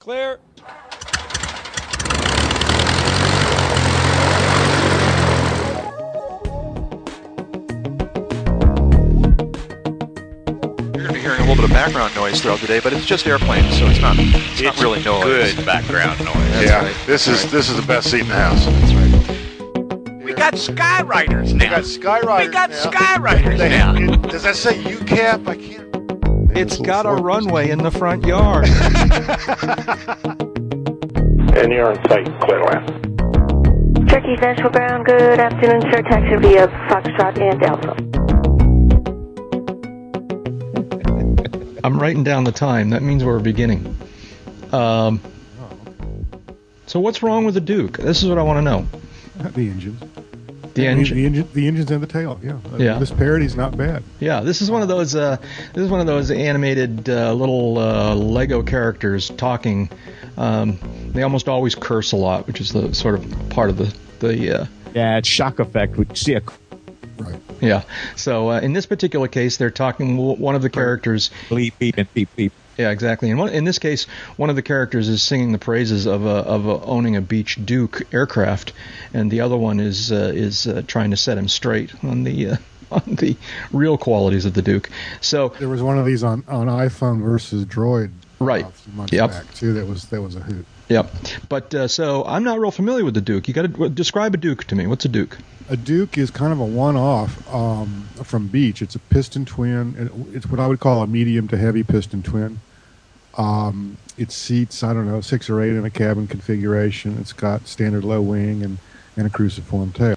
Clear. You're going to be hearing a little bit of background noise throughout the day, but it's just airplanes, so it's not it's, not really noise. Good background noise. That's yeah, right. this is Right. this is the best seat in the house. That's right. We got skywriters We got Skywriters. We got now. skywriters now. it- does that say UCAP? I can't. It's got a runway in the front yard. And you're on site, Clearland. Turkey Central Ground, good afternoon, sir. Taxi via Foxtrot and Alpha. I'm writing down the time. That means we're beginning. Um, so what's wrong with the Duke? This is what I want to know. The engines. The engine. The, engine. The engines and the tail. Yeah. Yeah. This parody's not bad. Yeah, this is one of those. Uh, this is one of those animated uh, little uh, Lego characters talking. Um, they almost always curse a lot, which is the sort of part of the the. Uh, Yeah, it's shock effect. We see a Right. yeah. So uh, in this particular case, they're talking. One of the characters bleep, beep, and beep, beep. Yeah, exactly. And one, in this case, one of the characters is singing the praises of a, of a, owning a Beech Duke aircraft, and the other one is uh, is uh, trying to set him straight on the uh, on the real qualities of the Duke. So There was one of these on, on iPhone versus Droid. Right. a few months Yep. back too. That was that was a hoot. Yep. But uh, so I'm not real familiar with the Duke. You got to describe a Duke to me. What's a Duke? A Duke is kind of a one-off um, from Beech. It's a piston twin. It's what I would call a medium to heavy piston twin. Um, it seats I don't know six or eight in a cabin configuration. It's got standard low wing and and a cruciform tail.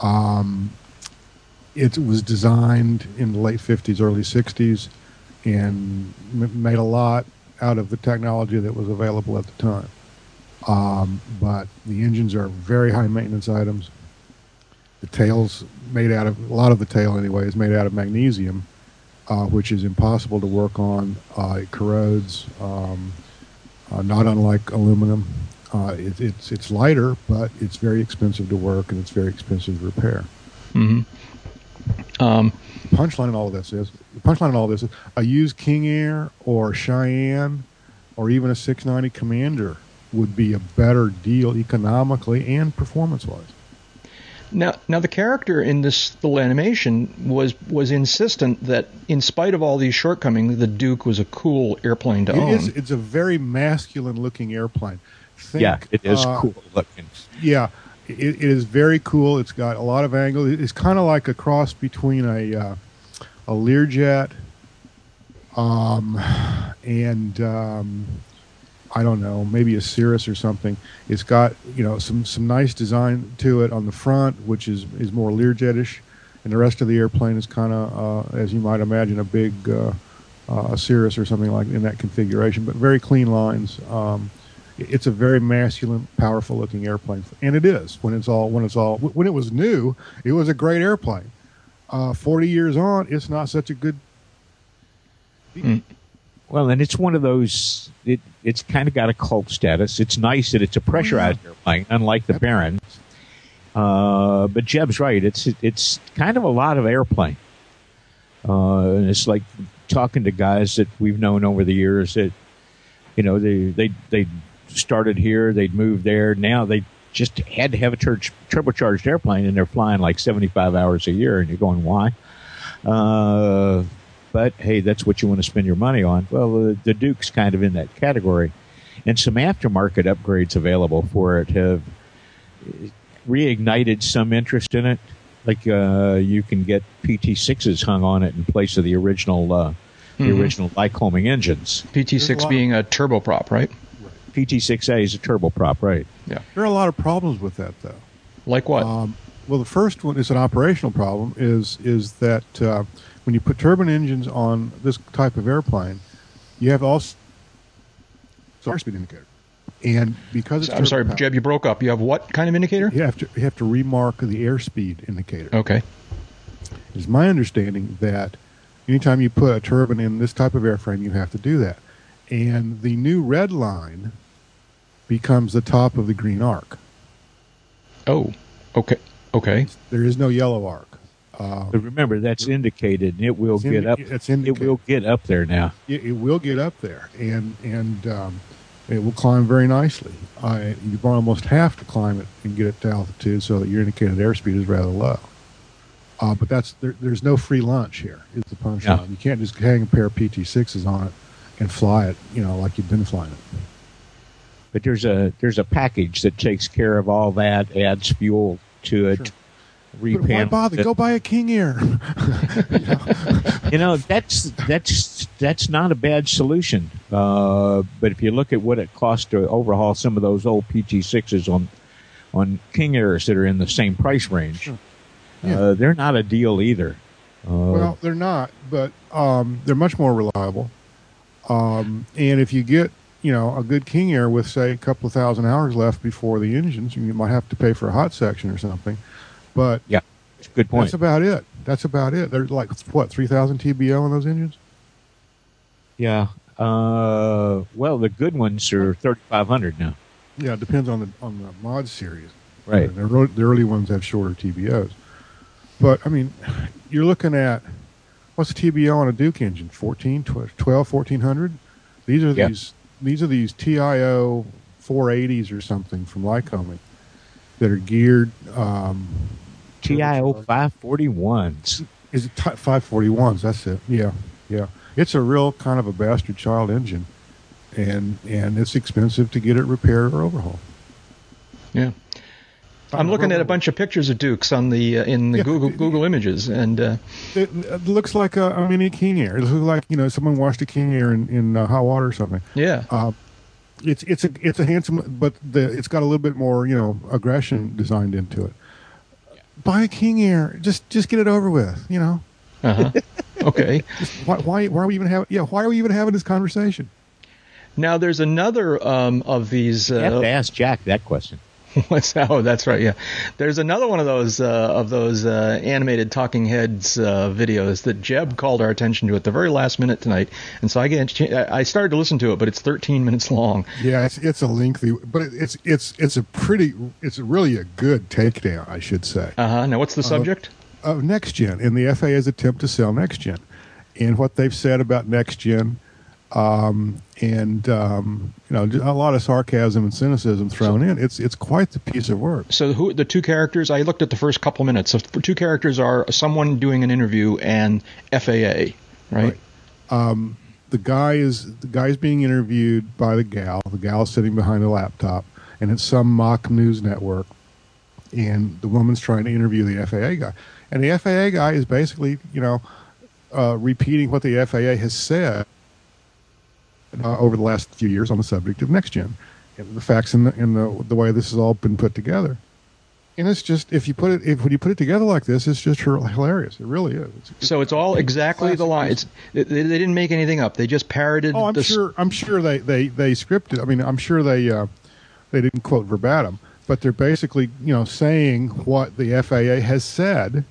Um, it was designed in the late 50s, early 60s, and m- made a lot out of the technology that was available at the time. Um, but the engines are very high maintenance items. The tail's made out of a lot of the tail anyway is made out of magnesium, uh, which is impossible to work on. Uh, it corrodes, um, uh, not unlike aluminum. Uh, it, it's it's lighter, but it's very expensive to work and it's very expensive to repair. hmm Um, punchline in all of this is the punchline in all of this is a used King Air or Cheyenne or even a 690 Commander would be a better deal economically and performance wise. Now, now the character in this little animation was was insistent that, in spite of all these shortcomings, the Duke was a cool airplane to It own. is it's a very masculine looking airplane. Think, yeah, it is uh, cool looking. Yeah, it, it is very cool. It's got a lot of angle. It's kind of like a cross between a uh, a Learjet um, and um, I don't know, maybe a Cirrus or something. It's got you know some some nice design to it on the front, which is is more Learjetish, and the rest of the airplane is kind of, uh, as you might imagine, a big uh, uh, Cirrus or something like in that configuration, but very clean lines. Um, it's a very masculine, powerful looking airplane, and it is when it's all when it's all when it was new. It was a great airplane. Uh, Forty years on, it's not such a good. Well, and it's one of those. It it's kind of got a cult status. It's nice that it's a pressurized airplane, unlike the Baron. Uh, but Jeb's right. It's it's kind of a lot of airplane. Uh, and it's like talking to guys that we've known over the years that, you know, they they they started here, they'd moved there. Now they just had to have a tur- turbocharged airplane, and they're flying like seventy five hours a year. And you're going, why? Uh, but hey, that's what you want to spend your money on. Well, the, the Duke's kind of in that category, and some aftermarket upgrades available for it have reignited some interest in it. Like uh, you can get PT6s hung on it in place of the original uh, the Mhm. original Lycoming engines. PT6 There's a being a turboprop, right? PT6A is a turboprop, right? Yeah. There are a lot of problems with that, though. Like what? Um, well, the first one is an operational problem. Is is that uh, when you put turbine engines on this type of airplane, you have also airspeed indicator, and because it's I'm sorry, Jeb, you broke up. You have what kind of indicator? you have to you have to remark the airspeed indicator. Okay. It's my understanding that anytime you put a turbine in this type of airframe, you have to do that. And the new red line becomes the top of the green arc. Oh, okay. Okay. There is no yellow arc. Uh, But remember, that's indicated, and it will It's indi- get up. it's it will get up there now. it, it will get up there, and and um, It will climb very nicely. I, you almost have to climb it and get it to altitude so that your indicated airspeed is rather low. Uh, but that's there, there's no free lunch here. Is the punchline? Yeah. You can't just hang a pair of PT6s on it and fly it, you know, like you've been flying it. But there's a there's a package that takes care of all that, adds fuel to it. Sure. But why repan- bother? Go buy a King Air. you know that's that's that's not a bad solution. Uh, but if you look at what it costs to overhaul some of those old PT6s on on King Airs that are in the same price range, Yeah. uh, they're not a deal either. Uh, Well, they're not, but um, they're much more reliable. Um, and if you get, you know, a good King Air with, say, a couple of thousand hours left before the engines, you might have to pay for a hot section or something. But yeah, it's a good point. that's about it. That's about it. They're like what, three thousand TBL on those engines? yeah. Uh, well, the good ones are thirty five hundred now. Yeah, it depends on the on the mod series. Right. The, early- the early ones have shorter TBOs. But, I mean, you're looking at what's the TBO on a Duke engine? 14, 12, 1400? These are Yeah. these these are these TIO 480s or something from Lycoming that are geared. Um, TIO five forty ones. is it t- 541s? That's it. Yeah, yeah. It's a real kind of a bastard child engine, and and it's expensive to get it repaired or overhauled. Yeah. I'm looking at a bunch of pictures of Dukes on the uh, in the Yeah. Google Google Images, and uh, It, it looks like a, a mini King Air. It looks like you know someone washed a King Air in, in uh, hot water or something. yeah, Uh, it's it's a it's a handsome, but the it's got a little bit more you know aggression designed into it. Buy a King Air. Just just get it over with. You know uh-huh. okay. why why why are we even having yeah why are we even having this conversation? Now there's another um, of these. You have to Uh, ask Jack that question. what's oh, that's right. Yeah, there's another one of those uh, of those uh, animated talking heads uh, videos that Jeb called our attention to at the very last minute tonight, and so I get I started to listen to it, but it's 13 minutes long. Yeah, it's it's a lengthy, but it's it's it's a pretty it's really a good takedown, I should say. Uh huh. Now what's the subject? of next gen and the FAA's attempt to sell next gen and what they've said about next gen um, and um, you know a lot of sarcasm and cynicism thrown in it's it's quite the piece of work So who the two characters? I looked at the first couple minutes. So the two characters are someone doing an interview and FAA, right? Um, the guy is the guy's being interviewed by the gal the gal is sitting behind a laptop and it's some mock news network and the woman's trying to interview the FAA guy and the FAA guy is basically you know uh, repeating what the FAA has said uh, over the last few years on the subject of next gen and the facts and the, and the the way this has all been put together and it's just if you put it if when you put it together like this it's just hilarious it really is it's, So it's all exactly the line. It's they, they didn't make anything up. They just parroted. Oh, I'm the sure. I'm sure they they they scripted. I mean, I'm sure they uh, they didn't quote verbatim, but they're basically you know saying what the FAA has said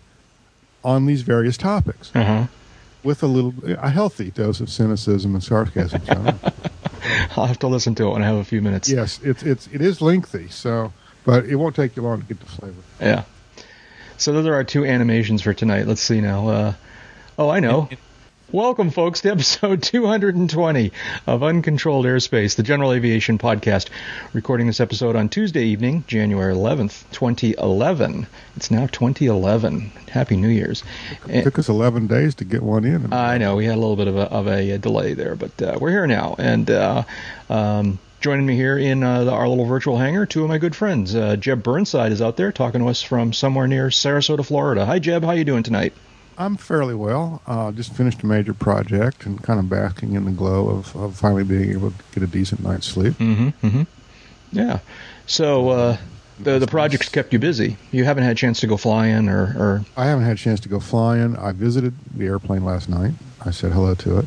on these various topics Uh-huh. With a little a healthy dose of cynicism and sarcasm. So, I'll have to listen to it when I have a few minutes. yes, it's it's it is lengthy. So, but it won't take you long to get the flavor. Yeah. So those are our two animations for tonight. Let's see now. Uh, oh, I know. Welcome, folks, to episode 220 of Uncontrolled Airspace, the General Aviation Podcast. Recording this episode on Tuesday evening, January 11th, 2011. It's now 2011. Happy New Year's. It took us 11 days to get one in. I know we had a little bit of a, of a, delay there, but uh, we're here now. And uh, um, joining me here in uh, the, our little virtual hangar, two of my good friends. Uh, Jeb Burnside is out there talking to us from somewhere near Sarasota, Florida. Hi, Jeb. How you doing tonight? I'm fairly well. Uh, just finished a major project and kind of basking in the glow of, of finally being able to get a decent night's sleep. Mm-hmm. Mm-hmm. Yeah. So uh, the the project's kept you busy. You haven't had a chance to go flying or, or I haven't had a chance to go flying. I visited the airplane last night. I said hello to it.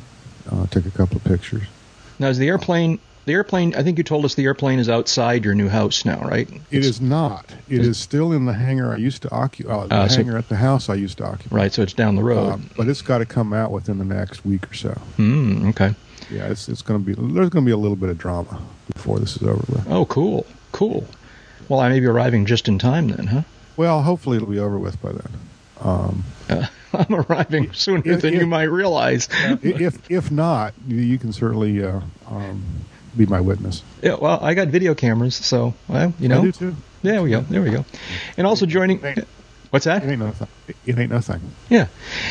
Uh, took a couple of pictures. now is the airplane the airplane? I think you told us the airplane is outside your new house now, right? It is not. It is still in the hangar I used to occupy. Uh, the so- hangar at the house I used to occupy. right. So it's down the road. Um, but it's got to come out within the next week or so. Hmm. okay. Yeah, it's it's going to be. There's going to be a little bit of drama before this is over with. Oh, cool, cool. Well, I may be arriving just in time then, huh? Well, hopefully it'll be over with by then. Um, Uh, I'm arriving sooner If- than if- you might realize. If if not, you, you can certainly uh, um, be my witness. Yeah, well, I got video cameras, so well, you know. I do too. There we go. There we go. And also joining. What's that? It ain't nothing. It ain't nothing. Yeah,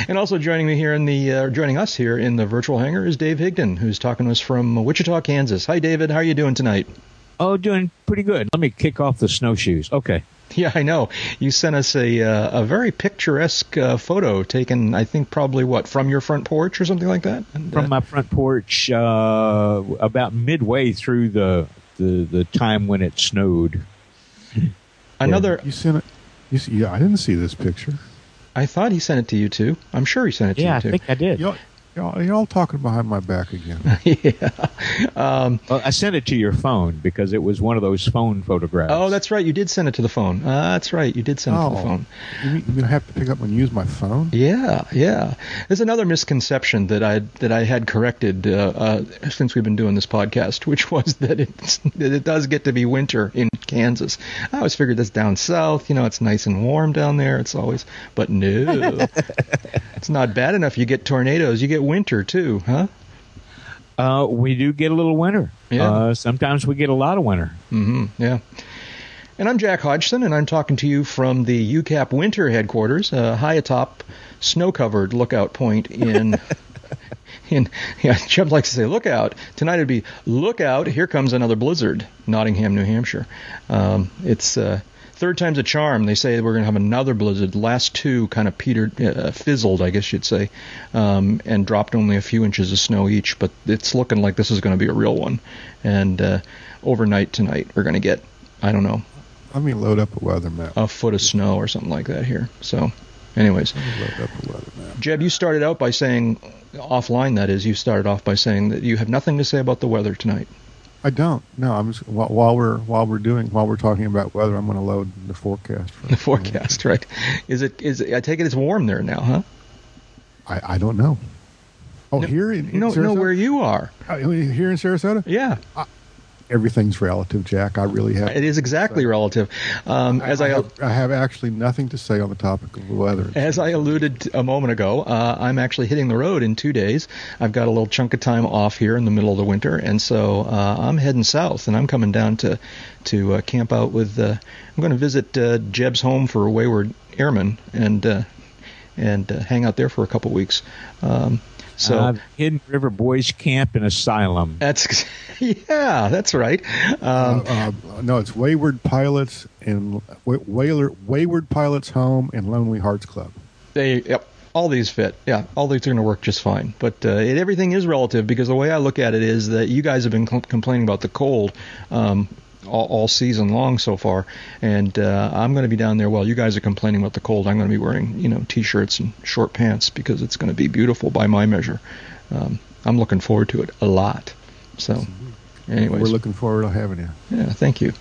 and also joining me here in the uh, joining us here in the virtual hangar is Dave Higdon, who's talking to us from Wichita, Kansas. Hi, David. How are you doing tonight? Oh, doing pretty good. Let me kick off the snowshoes. Okay. Yeah, I know. You sent us a uh, a very picturesque uh, photo taken, I think, probably what from your front porch or something like that. And, From uh, my front porch, uh, about midway through the, the the time when it snowed. another. You sent it. You see, yeah, I didn't see this picture. I thought he sent it to you too. I'm sure he sent it to Yeah, I you too. Yeah, I think I did. Y'all, y'all, y'all talking behind my back again. yeah. Um, Well, I sent it to your phone because it was one of those phone photographs. oh, that's right. You did send it to the phone. Uh, that's right. You did send it to the Oh. phone. You mean, you mean have to pick up and use my phone? Yeah, yeah. There's another misconception that I that I had corrected uh, uh, since we've been doing this podcast, which was that it's that it does get to be winter in Kansas. I always figured that's down south. You know, it's nice and warm down there. It's always, but no, it's not bad enough. You get tornadoes. You get winter too, huh? Uh, we do get a little winter. Yeah. Uh, sometimes we get a lot of winter. Mm-hmm. Yeah. And I'm Jack Hodgson, and I'm talking to you from the UCAP Winter headquarters, uh, high atop snow-covered lookout point in. in yeah, Chubb likes to say lookout. Tonight it'd be lookout. Here comes another blizzard, Nottingham, New Hampshire. Um, it's uh, third time's a charm. They say we're going to have another blizzard. The last two kind of petered, uh, fizzled, I guess you'd say, um, and dropped only a few inches of snow each. But it's looking like this is going to be a real one. And uh, overnight tonight we're going to get, I don't know, Let me load up a weather map. a foot of snow or something like that here. So, anyways, Let me load up a weather map. Jeb, you started out by saying, offline that is, you started off by saying that you have nothing to say about the weather tonight. I don't. No, I'm just while, while we're while we're doing while we're talking about weather, I'm going to load the forecast. For, The forecast, right? Is it? Is it, I take it it's warm there now, huh? I I don't know. Oh, No, here in, in No, no, where you are. Uh, here in Sarasota, Yeah, everything's relative, Jack. I really have. it is exactly relative. Um, as I, I have, I have actually nothing to say on the topic of the weather. As I alluded a moment ago, uh, I'm actually hitting the road in two days. I've got a little chunk of time off here in the middle of the winter, and so uh, I'm heading south, and I'm coming down to to uh, camp out with. Uh, I'm going to visit uh, Jeb's home for Wayward Airmen, and uh, and uh, hang out there for a couple weeks. Um, so uh, Hidden River Boys Camp and Asylum. that's yeah, that's right. Um, uh, uh, no, it's Wayward Pilots and Wa- Whaler, Wayward Pilots Home and Lonely Hearts Club. They yep. All these fit, yeah. All these are going to work just fine. But uh, it, everything is relative because the way I look at it is that you guys have been com- complaining about the cold um, all, all season long so far, and uh, I'm going to be down there while you guys are complaining about the cold. I'm going to be wearing you know t-shirts and short pants because it's going to be beautiful by my measure. Um, I'm looking forward to it a lot. So, anyways, We're looking forward to having you. yeah, thank you.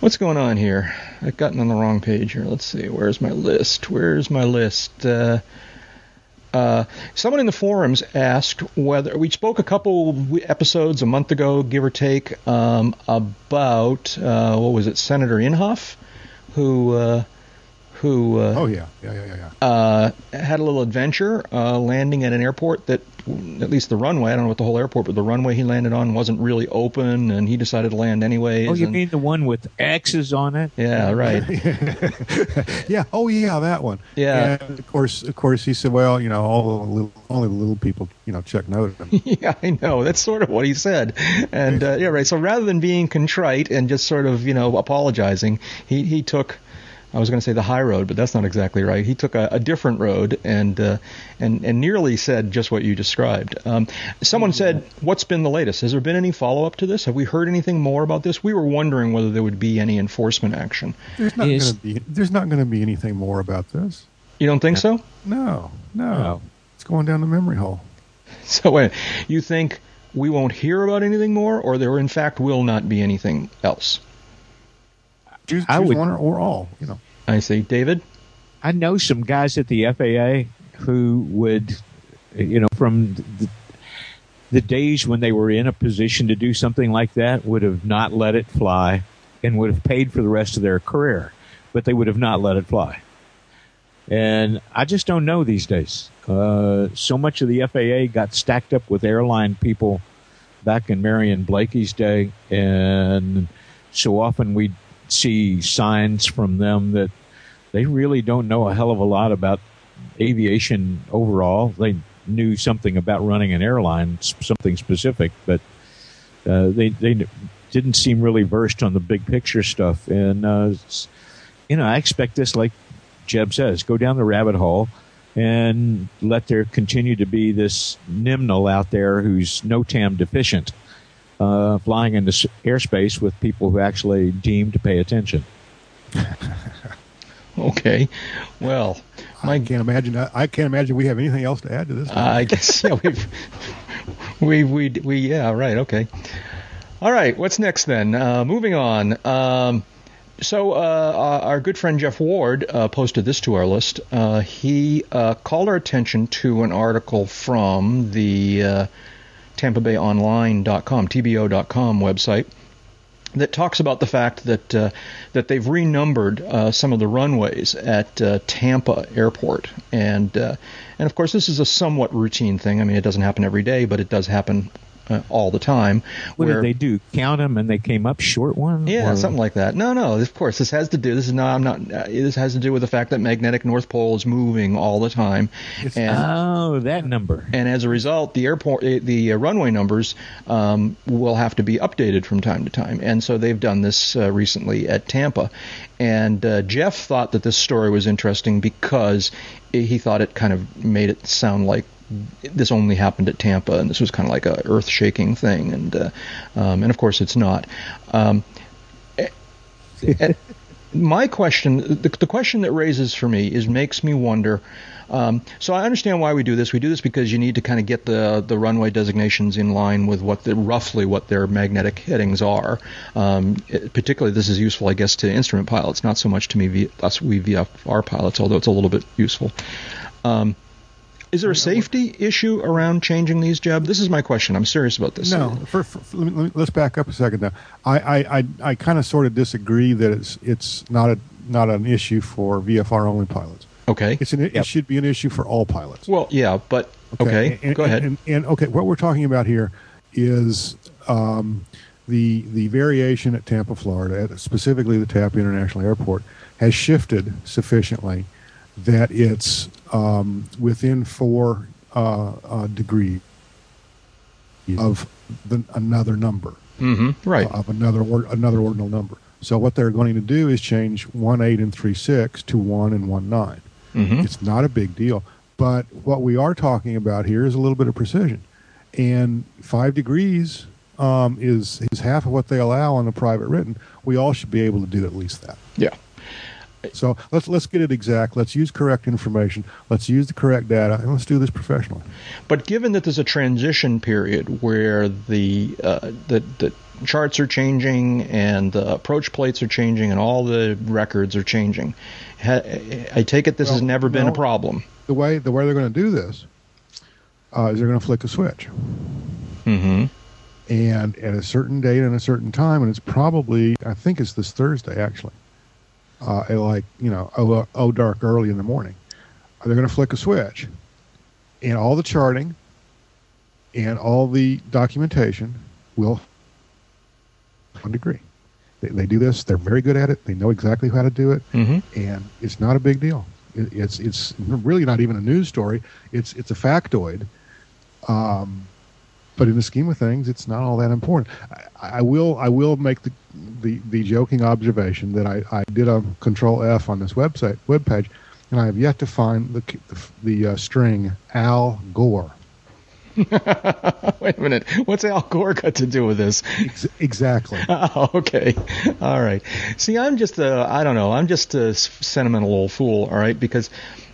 What's going on here? I've gotten on the wrong page here. Let's see. Where's my list? Where's my list? Uh, uh, someone in the forums asked whether we spoke a couple episodes a month ago, give or take, um, about uh, what was it, Senator Inhofe, who uh, who uh, Oh yeah, yeah, yeah, yeah. yeah. uh, had a little adventure uh, landing at an airport that, at least the runway, I don't know what the whole airport, but the runway he landed on wasn't really open, and he decided to land anyways. Oh, you and- mean the one with X's on it? Yeah, right. yeah. Oh yeah, that one. Yeah. And of course, of course, he said, "Well, you know, all the little, only the little people, you know, check note of him." yeah, I know. That's sort of what he said. And uh, yeah, right. So rather than being contrite and just sort of, you know, apologizing, he he took. I was going to say the high road, but that's not exactly right. He took a, a different road and uh, and and nearly said just what you described. Um, someone said, "What's been the latest? Has there been any follow up to this? Have we heard anything more about this? We were wondering whether there would be any enforcement action. There's not Is- going to be. There's not going to be anything more about this. You don't think so? No, no, No. It's going down the memory hole. So wait, you think we won't hear about anything more, or there in fact will not be anything else? Choose, I choose would- one or, or all. You know. I see, David. I know some guys at the FAA who would, you know, from the, the days when they were in a position to do something like that, would have not let it fly and would have paid for the rest of their career, but they would have not let it fly. And I just don't know these days. Uh, so much of the FAA got stacked up with airline people back in Marion Blakey's day, and so often we see signs from them that they really don't know a hell of a lot about aviation overall. They knew something about running an airline, something specific, but uh, they they didn't seem really versed on the big picture stuff. And uh, you know, I expect this, like Jeb says, go down the rabbit hole and let there continue to be this Nimnal out there who's NOTAM deficient, uh, flying into airspace with people who actually deem to pay attention. okay, well, my, I can't imagine. I can't imagine we have anything else to add to this. Uh, I guess yeah, we've we we we yeah right okay. All right, what's next then? Uh, moving on. Um, so uh, our good friend Jeff Ward uh, posted this to our list. Uh, he uh, called our attention to an article from the uh, Tampa Bay Online.com, TBO.com website that talks about the fact that uh, that they've renumbered uh, some of the runways at uh, Tampa Airport, and and of course this is a somewhat routine thing. I mean, it doesn't happen every day, but it does happen uh, all the time. What where, did they do? Count them and they came up short one? Yeah, or? something like that. No, no. Of course, this has to do. This is not. I'm not. Uh, this has to do with the fact that magnetic North Pole is moving all the time. And, oh, that number. And as a result, the airport, eh, the uh, runway numbers um, will have to be updated from time to time. And so they've done this uh, recently at Tampa. And uh, Jeff thought that this story was interesting because he thought it kind of made it sound like this only happened at Tampa, and this was kind of like a earth-shaking thing, and uh, um, and of course it's not. Um, eh, eh, my question, the, the, question that raises for me is makes me wonder. Um, so I understand why we do this. We do this because you need to kind of get the the runway designations in line with what the roughly what their magnetic headings are. Um, it, particularly, this is useful, I guess, to instrument pilots, not so much to me, us we VFR pilots, although it's a little bit useful. Um, is there a safety issue around changing these, Jeb? This is my question. I'm serious about this. No, for, for, let me, let us back up a second now. I, I, I, I kind of sort of disagree that it's it's not a not an issue for VFR only pilots. Okay, it's an, yep. it should be an issue for all pilots. Well, yeah, but okay, okay. And, go ahead. And, and, and, okay, what we're talking about here is um, the the variation at Tampa, Florida, specifically the Tampa International Airport, has shifted sufficiently that it's um, within four uh, uh, degrees of the, another number. Mm-hmm. Right. Uh, of another or, another ordinal number. So what they're going to do is change one eight and three six to one and one 9 mm-hmm. It's not a big deal, but what we are talking about here is a little bit of precision, and five degrees um, is is half of what they allow on the private written. We all should be able to do at least that. Yeah. So let's let's get it exact. Let's use correct information. Let's use the correct data, and let's do this professionally. But given that there's a transition period where the uh, the, the charts are changing and the approach plates are changing and all the records are changing, I take it this well, has never been a problem. The way the way they're going to do this uh, is they're going to flick a switch. Mm-hmm. And at a certain date and a certain time, and it's probably I think it's this Thursday actually uh, at like you know oh, oh dark early in the morning. They're going to flick a switch, and all the charting and all the documentation will one degree. They, they do this. They're very good at it. They know exactly how to do it, mm-hmm. and it's not a big deal. It, it's it's really not even a news story. It's it's a factoid. Um, but in the scheme of things, it's not all that important. I, I will I will make the, the, the joking observation that I, I did a Control F on this website web page, and I have yet to find the the, the uh, string Al Gore. Wait a minute. What's Al Gore got to do with this? Ex- exactly. Oh, okay. All right. See, I'm just a, I don't know. I'm just a sentimental old fool. All right, because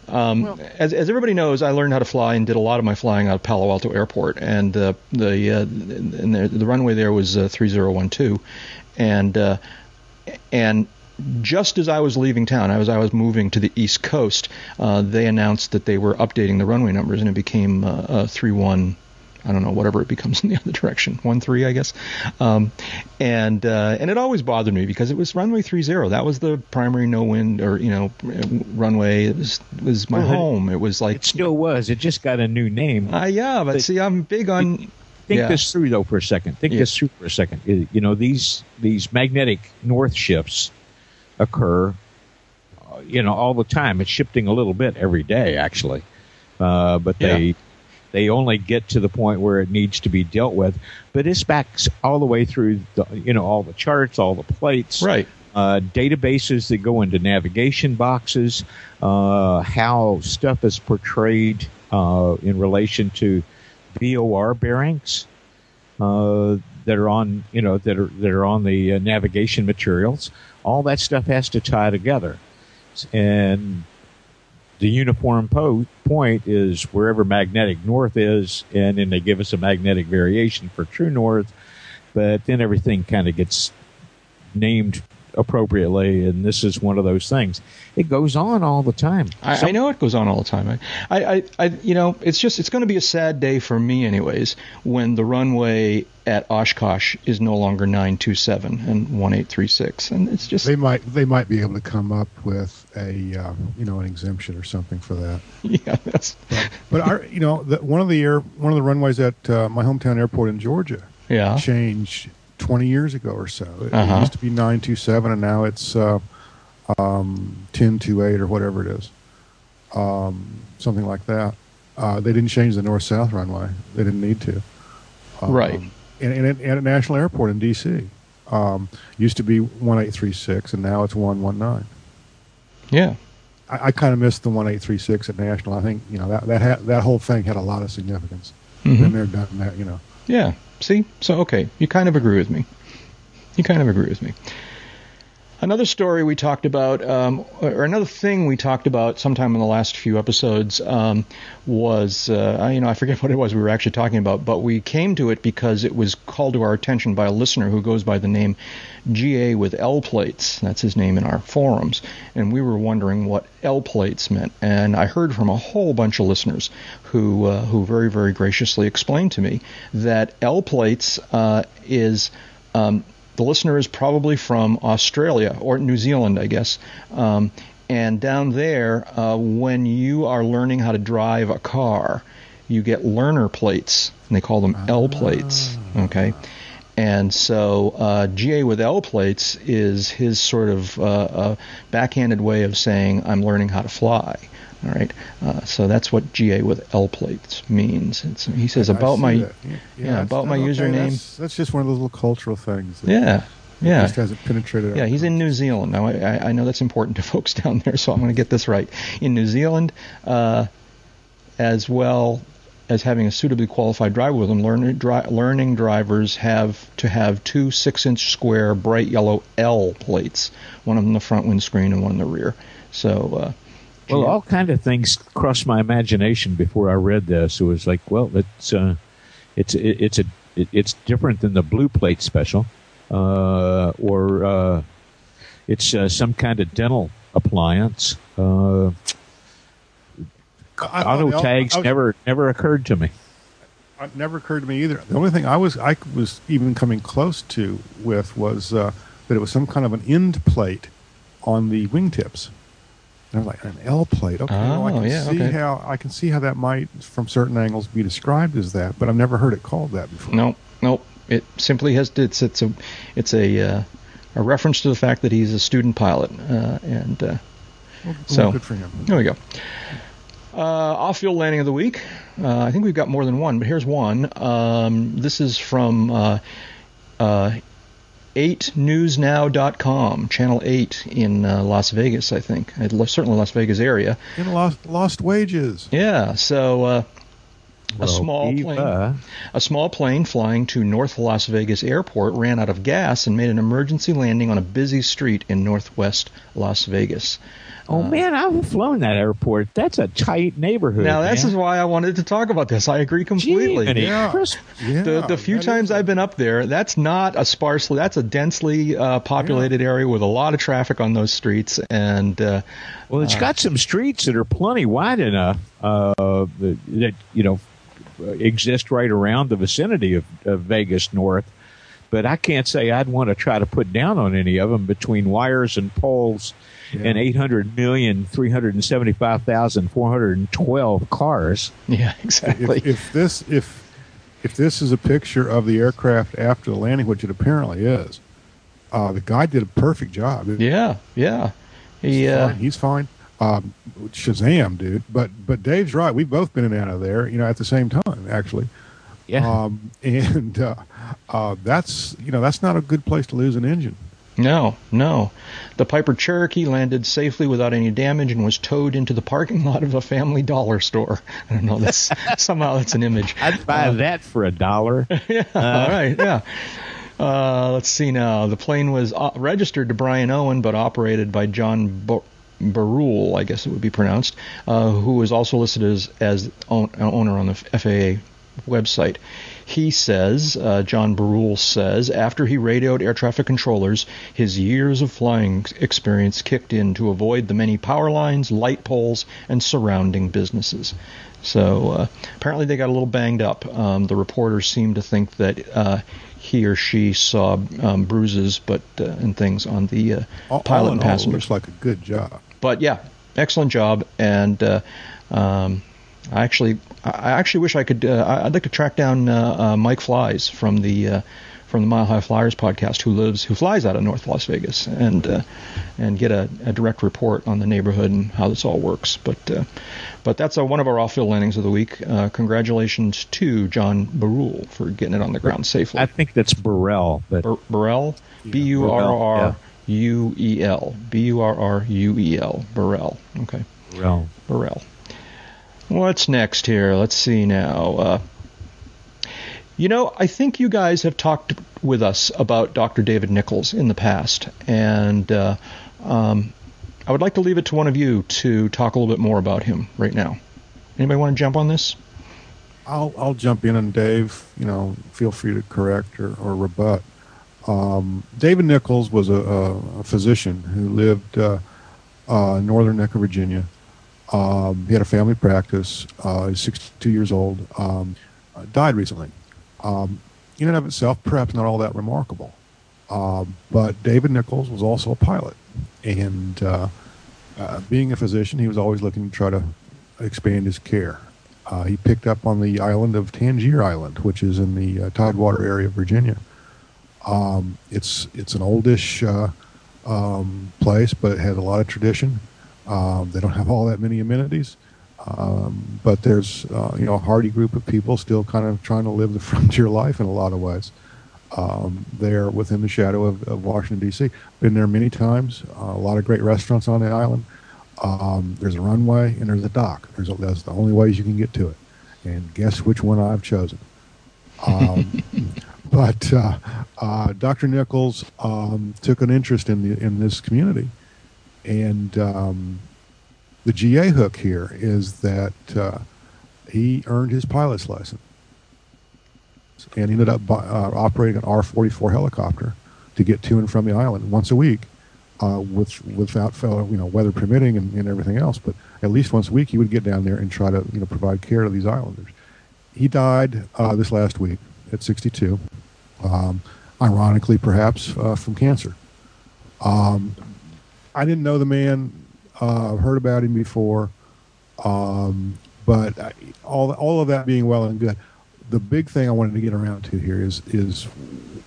um, well, as, as everybody knows, I learned how to fly and did a lot of my flying out of Palo Alto Airport, and uh, the, uh, and the the runway there was uh, 3012, and uh, and just as I was leaving town, I was I was moving to the East Coast. Uh, they announced that they were updating the runway numbers, and it became uh, uh, three one I don't know, whatever it becomes in the other direction, one three, I guess. Um, and uh, and it always bothered me because it was runway three zero. That was the primary no wind or you know runway. It was was my well, home. It, was like it still was. It just got a new name. Uh, yeah, but, but see, I'm big on. think Yeah. this through though for a second. Think Yeah. this through for a second. Uh, You know these these magnetic north shifts occur, uh, you know, all the time. It's shifting a little bit every day, actually, uh, but they Yeah. They only get to the point where it needs to be dealt with. But it's back all the way through, the, you know, all the charts, all the plates, Right. uh, databases that go into navigation boxes, uh, how stuff is portrayed uh, in relation to VOR bearings uh, that are on, you know, that are that are on the uh, navigation materials. All that stuff has to tie together, and the uniform po- point is wherever magnetic north is, and then they give us a magnetic variation for true north, but then everything kind of gets named appropriately, and this is one of those things. It goes on all the time. I, Some- I know it goes on all the time. I, I, I you know, it's just it's going to be a sad day for me, anyways, when the runway at Oshkosh is no longer 927 and 1836, and it's just They might they might be able to come up with a uh, you know an exemption or something for that. yeah, that's But our you know the, one of the air one of the runways at uh, my hometown airport in Georgia yeah, changed 20 years ago or so. It, it Uh-huh. used to be 927 and now it's uh, um, 1028 or whatever it is, um, something like that. Uh, they didn't change the north south runway. They didn't need to. Um, Right. And, and, at, and at National Airport in D.C. Um, used to be 1836 and now it's 119. yeah, I, I kind of missed the 1836 at National. I think you know that that ha- that whole thing had a lot of significance. Mhm. Been there, done that. You know. yeah. See, so okay, you kind of agree with me. You kind of agree with me. Another story we talked about, um, or another thing we talked about sometime in the last few episodes, um, was uh, you know I forget what it was we were actually talking about, but we came to it because it was called to our attention by a listener who goes by the name GA with L plates. That's his name in our forums, and we were wondering what L plates meant. And I heard from a whole bunch of listeners who uh, who very very graciously explained to me that L plates uh, is um, the listener is probably from Australia or New Zealand, I guess. Um, and down there, uh, when you are learning how to drive a car, you get learner plates, and they call them L plates. Okay. And so uh, GA with L plates is his sort of uh, uh, backhanded way of saying I'm learning how to fly. All right. Uh, so that's what GA with L plates means. It's, he says about my. Yeah, yeah, about my okay, username. That's, that's just one of those little cultural things. yeah. Yeah. Just hasn't penetrated. Yeah, he's in New Zealand. Now, I, I- I know that's important to folks down there, so I'm going to get this right. In New Zealand, uh, as well as having a suitably qualified driver with them, learner, dri- learning drivers have to have two six-inch square bright yellow L plates, one in the front windscreen and one in the rear. So, uh, Well, all kind of things crossed my imagination before I read this. It was like, well, it's uh, it's it, it's a it, it's different than the blue plate special, uh, or uh, it's uh, some kind of dental appliance. Uh, I- I- auto I- tags I- never never occurred to me. It never occurred to me either. The only thing I was I was even coming close to with was uh, that it was some kind of an end plate on the wingtips. And I was like, an L plate. Okay, well, I Oh, can yeah, see okay. how I can see how that might, from certain angles, be described as that. But I've never heard it called that before. No, no. It simply has it's it's a it's a uh, a reference to the fact that he's a student pilot, uh, and uh, Well, So- good for him. there we go. Uh, off-field landing of the week. Uh, I think we've got more than one, but here's one. Um, this is from uh, uh, 8newsnow.com, Channel 8 in uh, Las Vegas, I think. Certainly Las Vegas area. And lost lost wages. Yeah, so uh, a Well, small Eva, plane. A small plane flying to North Las Vegas Airport ran out of gas and made an emergency landing on a busy street in northwest Las Vegas. Oh man, I've flown that airport. That's a tight neighborhood. Now, this man. is why I wanted to talk about this. I agree completely. Jiminy Yeah. Christmas. Yeah, The, the few times is a- I've been up there, that's not a sparsely, that's a densely uh, populated area with a lot of traffic on those streets. And uh, Well, it's got some streets that are plenty wide enough uh, that, that you know exist right around the vicinity of, of Vegas North. But I can't say I'd want to try to put down on any of them between wires and poles and 800,375,412 cars. yeah, exactly. if, if this if if this is a picture of the aircraft after the landing, which it apparently is, uh, the guy did a perfect job. Yeah, yeah. He, He's uh, fine. He's fine. Um, Shazam, dude. But but Dave's right. We've both been in and out of there, you know, at the same time, actually. Yeah. Um, and uh, uh, that's you know that's not a good place to lose an engine. No, no. The Piper Cherokee landed safely without any damage and was towed into the parking lot of a family dollar store. I don't know. That's somehow that's an image. I'd buy that for a dollar. yeah. all right. Yeah. Uh, let's see now. The plane was uh, registered to Brian Owen, but operated by John Bar- Barul, I guess it would be pronounced, uh, who was also listed as as own, owner on the FAA website. He says, uh, John Barul says, after he radioed air traffic controllers, his years of flying experience kicked in to avoid the many power lines, light poles, and surrounding businesses. So uh, apparently they got a little banged up. Um, the reporters seem to think that uh, he or she saw um, bruises, but uh, and things on the uh, All, pilot all and all, passengers. looks like a good job. But yeah, excellent job, and uh, um, I actually, I actually wish I could. Uh, I'd like to track down uh, uh, Mike Flies from the uh, from the Mile High Flyers podcast, who lives, who flies out of North Las Vegas, and uh, and get a, a direct report on the neighborhood and how this all works. But uh, but that's one of our off-field landings of the week. Uh, congratulations to John Barul for getting it on the ground safely. I think that's Burrell, but Bur- Burrell, B U R R U E L, B U R R U E L, Burrell. Okay. Burrell. Burrell. What's next here? Let's see now. Uh, you know, I think you guys have talked with us about Dr. David Nichols in the past, and uh, um, I would like to leave it to one of you to talk a little bit more about him right now. Anybody want to jump on this? I'll I'll jump in and Dave, you know, feel free to correct or, or rebut. Um, David Nichols was a, a, physician who lived uh, uh, northern neck of Virginia. Um, he had a family practice. Uh, he's 62 years old. Um, uh, died recently. Um, in and of itself, perhaps not all that remarkable. Um, but David Nichols was also a pilot, and uh, uh, being a physician, he was always looking to try to expand his care. Uh, he picked up on the island of Tangier Island, which is in the uh, Tidewater area of Virginia. Um, it's it's an oldish um, place, but it has a lot of tradition. Um, they don't have all that many amenities, um, but there's uh, you know a hardy group of people still kind of trying to live the frontier life in a lot of ways. Um, they're within the shadow of, of Washington D.C. Been there many times. Uh, a lot of great restaurants on the island. Um, there's a runway and there's a dock. There's a, that's the only ways you can get to it. And guess which one I've chosen. Um, but uh, uh, Dr. Nichols um, took an interest in the in this community, and um, the GA hook here is that uh, he earned his pilot's license and ended up bu- uh, operating an R-44 helicopter to get to and from the island once a week, uh, with without fellow, you know weather permitting and, and everything else. But at least once a week, he would get down there and try to you know provide care to these islanders. He died uh, this last week at 62, um, ironically perhaps uh, from cancer. Um, I didn't know the man, uh, heard about him before, um, but I, all all of that being well and good, the big thing I wanted to get around to here is is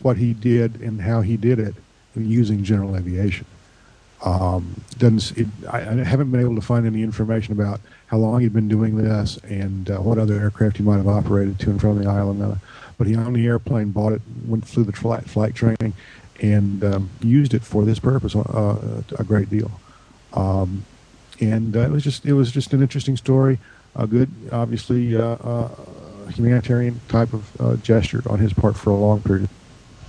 what he did and how he did it using general aviation. Um, doesn't it, I, I haven't been able to find any information about how long he'd been doing this and uh, what other aircraft he might have operated to and from the island. Uh, but he owned the airplane, bought it, went flew the flight, flight training, and um, used it for this purpose uh, a great deal. Um, and uh, it was just it was just an interesting story, a good, obviously uh, uh, humanitarian type of uh, gesture on his part for a long period.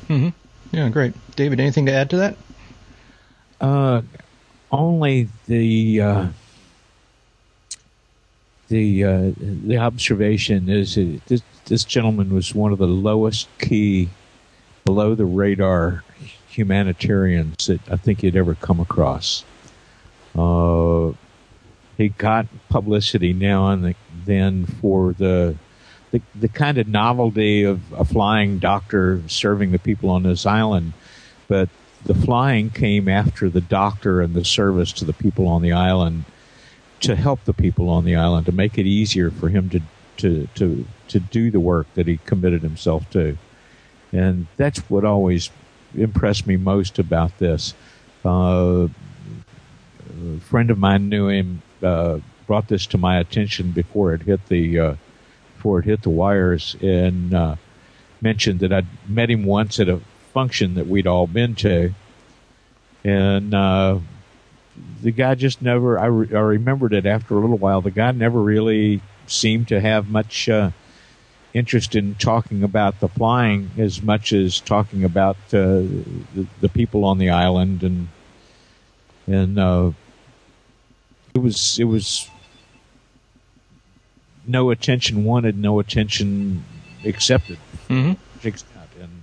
hmm Yeah, great. David, anything to add to that? Uh, only the uh, the uh, the observation is that this this gentleman was one of the lowest key, below the radar humanitarians that I think you'd ever come across. Uh, he got publicity now and then for the the, the kind of novelty of a flying doctor serving the people on this island, but the flying came after the doctor and the service to the people on the island to help the people on the island to make it easier for him to to to to do the work that he committed himself to, and that's what always impressed me most about this. Uh, a friend of mine knew him, uh, brought this to my attention before it hit the uh, before it hit the wires, and uh, mentioned that I'd met him once at a function that we'd all been to, and uh, the guy just never. I, re- I remembered it after a little while. The guy never really seemed to have much uh, interest in talking about the flying as much as talking about uh, the, the people on the island and and uh, it was it was no attention wanted, no attention accepted. Mm-hmm. And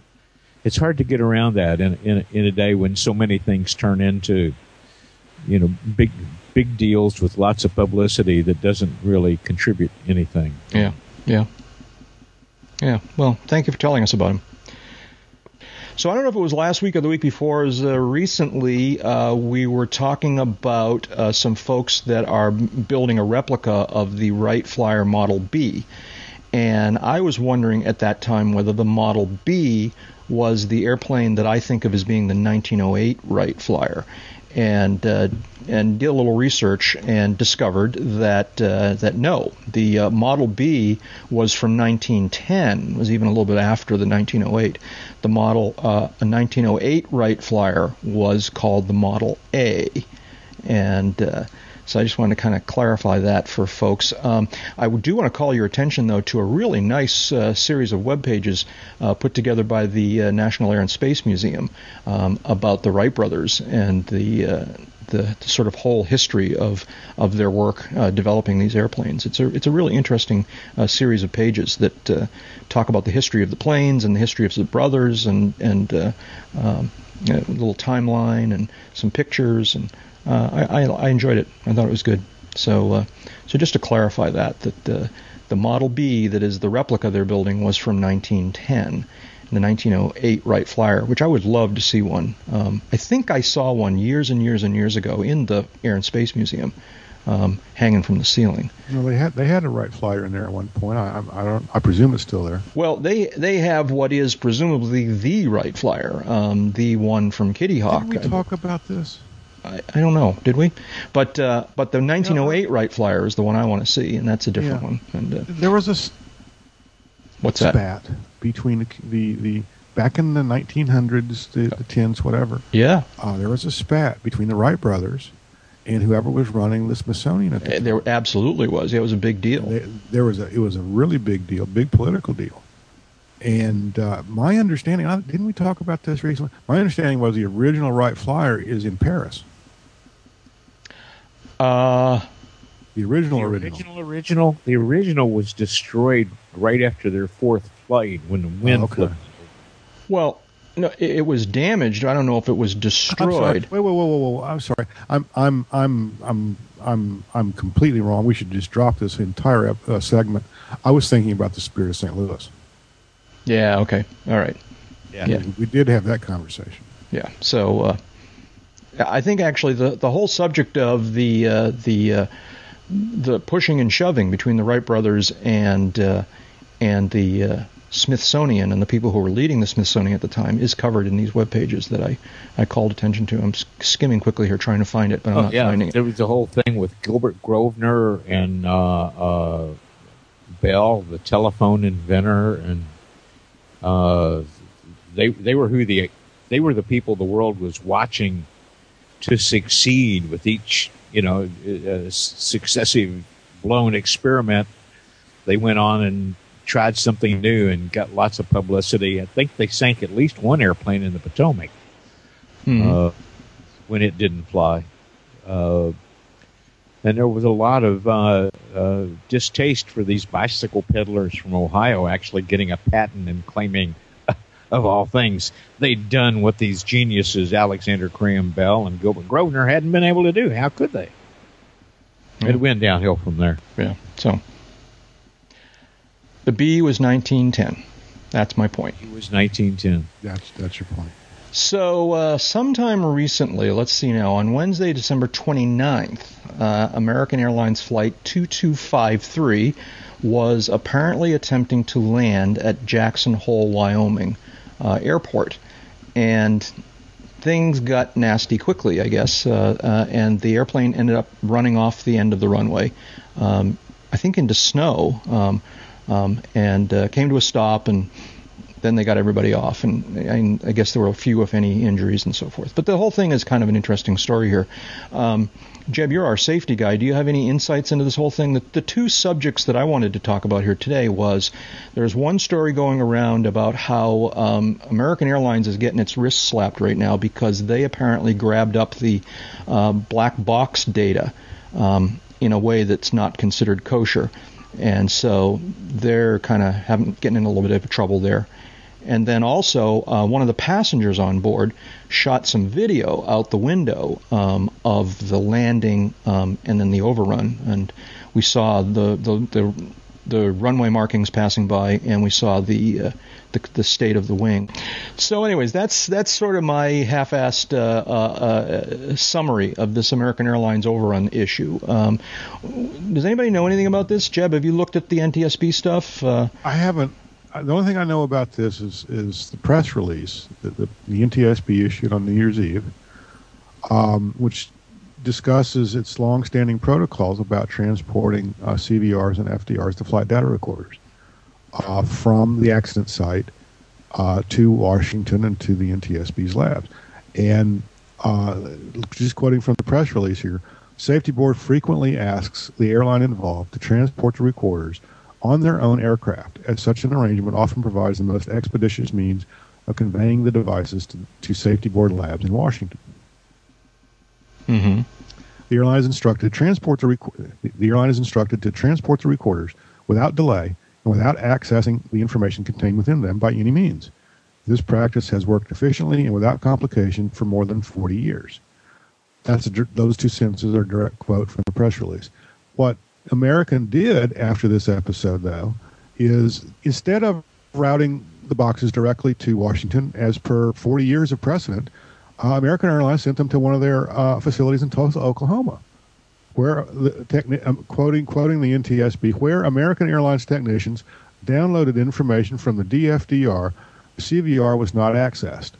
it's hard to get around that in, in in a day when so many things turn into you know big big deals with lots of publicity that doesn't really contribute anything. Yeah, yeah, yeah. Well, thank you for telling us about him. So I don't know if it was last week or the week before. As uh, recently, uh, we were talking about uh, some folks that are building a replica of the Wright Flyer Model B, and I was wondering at that time whether the Model B was the airplane that I think of as being the 1908 Wright Flyer and uh, and did a little research and discovered that uh, that no, the uh, Model B was from 1910, was even a little bit after the 1908. The model, uh, a 1908 Wright Flyer, was called the Model A, and uh, so I just want to kind of clarify that for folks. Um, I do want to call your attention, though, to a really nice uh, series of web pages uh, put together by the uh, National Air and Space Museum um, about the Wright brothers and the, uh, the, sort of whole history of of their work uh, developing these airplanes. It's a it's a really interesting uh, series of pages that talk about the history of the planes and the history of the brothers and and um, a little timeline and some pictures and uh, I, I, enjoyed it. I thought it was good. So, uh, so just to clarify that, that uh, the Model B that is the replica they're building was from 1910, the 1908 Wright Flyer, which I would love to see one. Um, I think I saw one years and years and years ago in the Air and Space Museum, um, hanging from the ceiling. No, they had they had a Wright Flyer in there at one point. I, I, don't. I presume it's still there. Well, they they have what is presumably the Wright Flyer, um, the one from Kitty Hawk. Did we talk about this? I, I don't know, did we? But uh, but the 1908 Wright Flyer is the one I want to see, and that's a different Yeah. one. And uh, There was a what's that? spat between the, the the back in the 1900s, the, the tens, whatever. Yeah, Uh, there was a spat between the Wright brothers and whoever was running the Smithsonian at the Uh, there absolutely was. It was a big deal. There, there was a it was a really big deal, big political deal. And uh, my understanding, I- didn't we talk about this recently? My understanding was the original Wright Flyer is in Paris. Uh, The original The original. original, original, the original was destroyed right after their fourth flight when the wind Oh, okay. flipped. well, no, it, it was damaged. I don't know if it was destroyed. Wait, wait, wait, wait, wait. I'm sorry. I'm, I'm, I'm, I'm, I'm, I'm completely wrong. We should just drop this entire ep- uh, segment. I was thinking about the Spirit of St. Louis. Yeah. Okay. All right. Yeah. We did have that conversation. Yeah. So uh, I think actually the the whole subject of the uh, the uh, the pushing and shoving between the Wright brothers and uh, and the uh, Smithsonian and the people who were leading the Smithsonian at the time is covered in these web pages that I, I called attention to. I'm skimming quickly here trying to find it, but I'm Oh, not yeah, finding it. there was the whole thing with Gilbert Grosvenor and uh, uh, Bell, the telephone inventor, and uh, they they were who the they were the people the world was watching to succeed with each you know uh, successive blown experiment. They went on and tried something new and got lots of publicity. I think they sank at least one airplane in the Potomac Mhm. uh, when it didn't fly. Uh, and there was a lot of uh, uh, distaste for these bicycle peddlers from Ohio actually getting a patent and claiming, of all things, they'd done what these geniuses, Alexander Graham Bell and Gilbert Grosvenor, hadn't been able to do. How could they? It went downhill from there. Yeah. So the B was 1910. That's my point. It was 1910. That's that's your point. So, uh, sometime recently, let's see now, on Wednesday, December 29th, uh, American Airlines Flight 2253 was apparently attempting to land at Jackson Hole, Wyoming uh, airport. And things got nasty quickly, I guess, uh, uh, and the airplane ended up running off the end of the runway, um, I think into snow, um, um, and uh, came to a stop and then they got everybody off, and, I guess there were a few, if any, injuries and so forth. But the whole thing is kind of an interesting story here. Um, Jeb, you're our safety guy. Do you have any insights into this whole thing? The, the two subjects that I wanted to talk about here today was there's one story going around about how um, American Airlines is getting its wrist slapped right now because they apparently grabbed up the uh, black box data um, in a way that's not considered kosher. And so they're kind of getting in a little bit of trouble there. And then also, uh, one of the passengers on board shot some video out the window um, of the landing um, and then the overrun. And we saw the, the, the, the runway markings passing by, and we saw the, uh, the, the state of the wing. So, anyways, that's that's sort of my half-assed uh, uh, uh, summary of this American Airlines overrun issue. Um, does anybody know anything about this, Jeb? Have you looked at the NTSB stuff? Uh, I haven't the only thing I know about this is is the press release that the, the NTSB issued on New Year's Eve, um, which discusses its long-standing protocols about transporting uh, CVRs and FDRs to flight data recorders uh, from the accident site uh, to Washington and to the NTSB's labs. And uh, just quoting from the press release here, Safety Board frequently asks the airline involved to transport the recorders on their own aircraft, as such an arrangement often provides the most expeditious means of conveying the devices to, to safety board labs in Washington. Mm-hmm. The airline is instructed to transport the rec- the airline is instructed to transport the recorders without delay and without accessing the information contained within them by any means. This practice has worked efficiently and without complication for more than 40 years. That's a, those two sentences are a direct quote from the press release. What American did after this episode, though, is instead of routing the boxes directly to Washington, as per 40 years of precedent, uh, American Airlines sent them to one of their uh, facilities in Tulsa, Oklahoma, where the techni- um, quoting quoting the NTSB, where American Airlines technicians downloaded information from the DFDR, CVR was not accessed.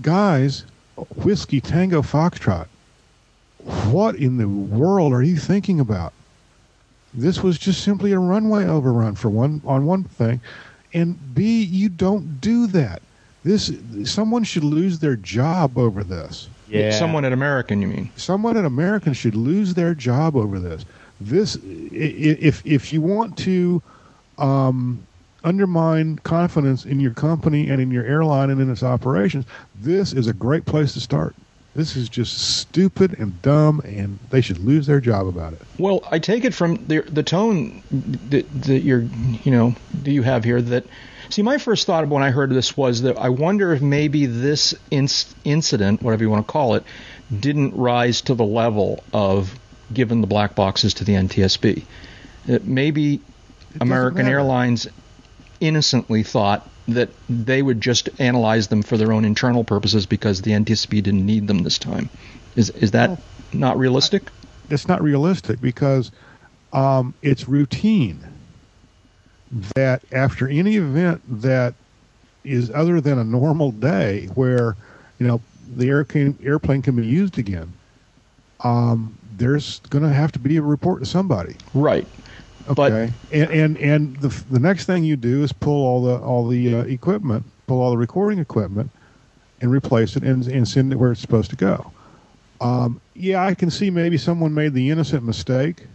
Guys, whiskey Tango Foxtrot, what in the world are you thinking about? This was just simply a runway overrun for one on one thing, and B, you don't do that. This someone should lose their job over this. Yeah. Someone at American, you mean? Someone at American should lose their job over this. This, if if you want to um, undermine confidence in your company and in your airline and in its operations, this is a great place to start. This is just stupid and dumb, and they should lose their job about it. Well, I take it from the the tone that, that you're, you know, that you have here that. See, my first thought when I heard this was that I wonder if maybe this inc- incident, whatever you want to call it, didn't rise to the level of giving the black boxes to the NTSB. It maybe it American Airlines innocently thought that they would just analyze them for their own internal purposes because the NTSB didn't need them this time. Is is that well, not realistic? It's not realistic because um, it's routine that after any event that is other than a normal day where you know the airplane airplane can be used again, um, there's going to have to be a report to somebody. Right. Okay. But, and and and the the next thing you do is pull all the all the uh, equipment, pull all the recording equipment, and replace it and and send it where it's supposed to go. Um, yeah, I can see maybe someone made the innocent mistake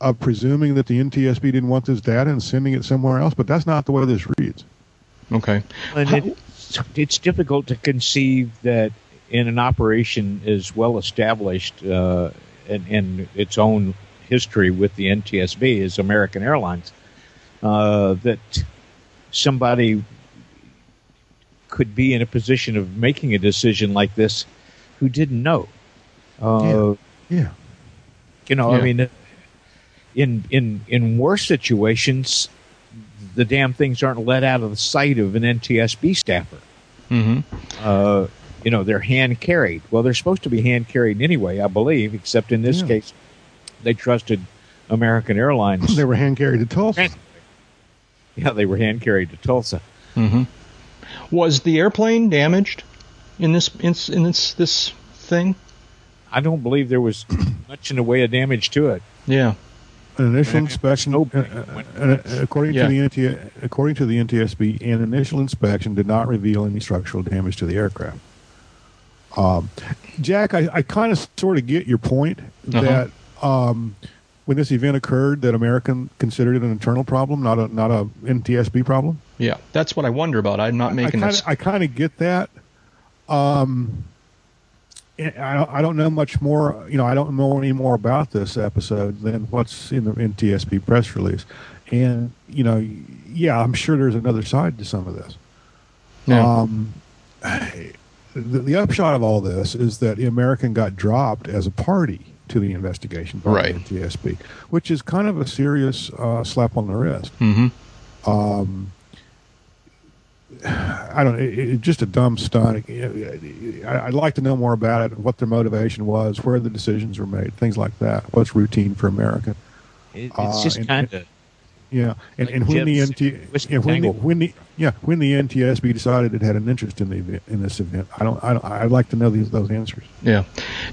of presuming that the NTSB didn't want this data and sending it somewhere else, but that's not the way this reads. Okay. And it's, it's difficult to conceive that in an operation as well established uh, in, in its own history with the NTSB is American Airlines. Uh, that somebody could be in a position of making a decision like this who didn't know. Uh, yeah. yeah. You know, yeah. I mean, in in in worse situations, the damn things aren't let out of the sight of an NTSB staffer. Mm-hmm. Uh, you know, they're hand carried. Well, they're supposed to be hand carried anyway, I believe, except in this Yeah. case, they trusted American Airlines. they were hand carried to Tulsa. yeah, they were hand carried to Tulsa. hmm Was the airplane damaged in this in, in this this thing? I don't believe there was much in the way of damage to it. Yeah. An initial inspection, no- uh, uh, uh, according Yeah. to the NT, according to the NTSB, an initial inspection did not reveal any structural damage to the aircraft. Um, Jack, I, I kind of sort of get your point Uh-huh. that um, when this event occurred, that American considered it an internal problem, not a not a NTSB problem. Yeah. That's what I wonder about. I'm not making I I kind of get that. Um, I don't, I don't know much more. You know, I don't know any more about this episode than what's in the NTSB press release. And you know, yeah, I'm sure there's another side to some of this. Yeah. Um, the, the upshot of all this is that the American got dropped as a party to the investigation by Right. the NTSB, which is kind of a serious uh, slap on the wrist. hmm Um, I don't. It, it, just a dumb stunt. I, I'd like to know more about it. What their motivation was, where the decisions were made, things like that. What's routine for America? It, it's Uh, just kind of Yeah, and, Like and when the NT, yeah, when the, when the yeah when the NTSB decided it had an interest in the event, in this event, I don't. I don't I'd like to know these those answers. Yeah.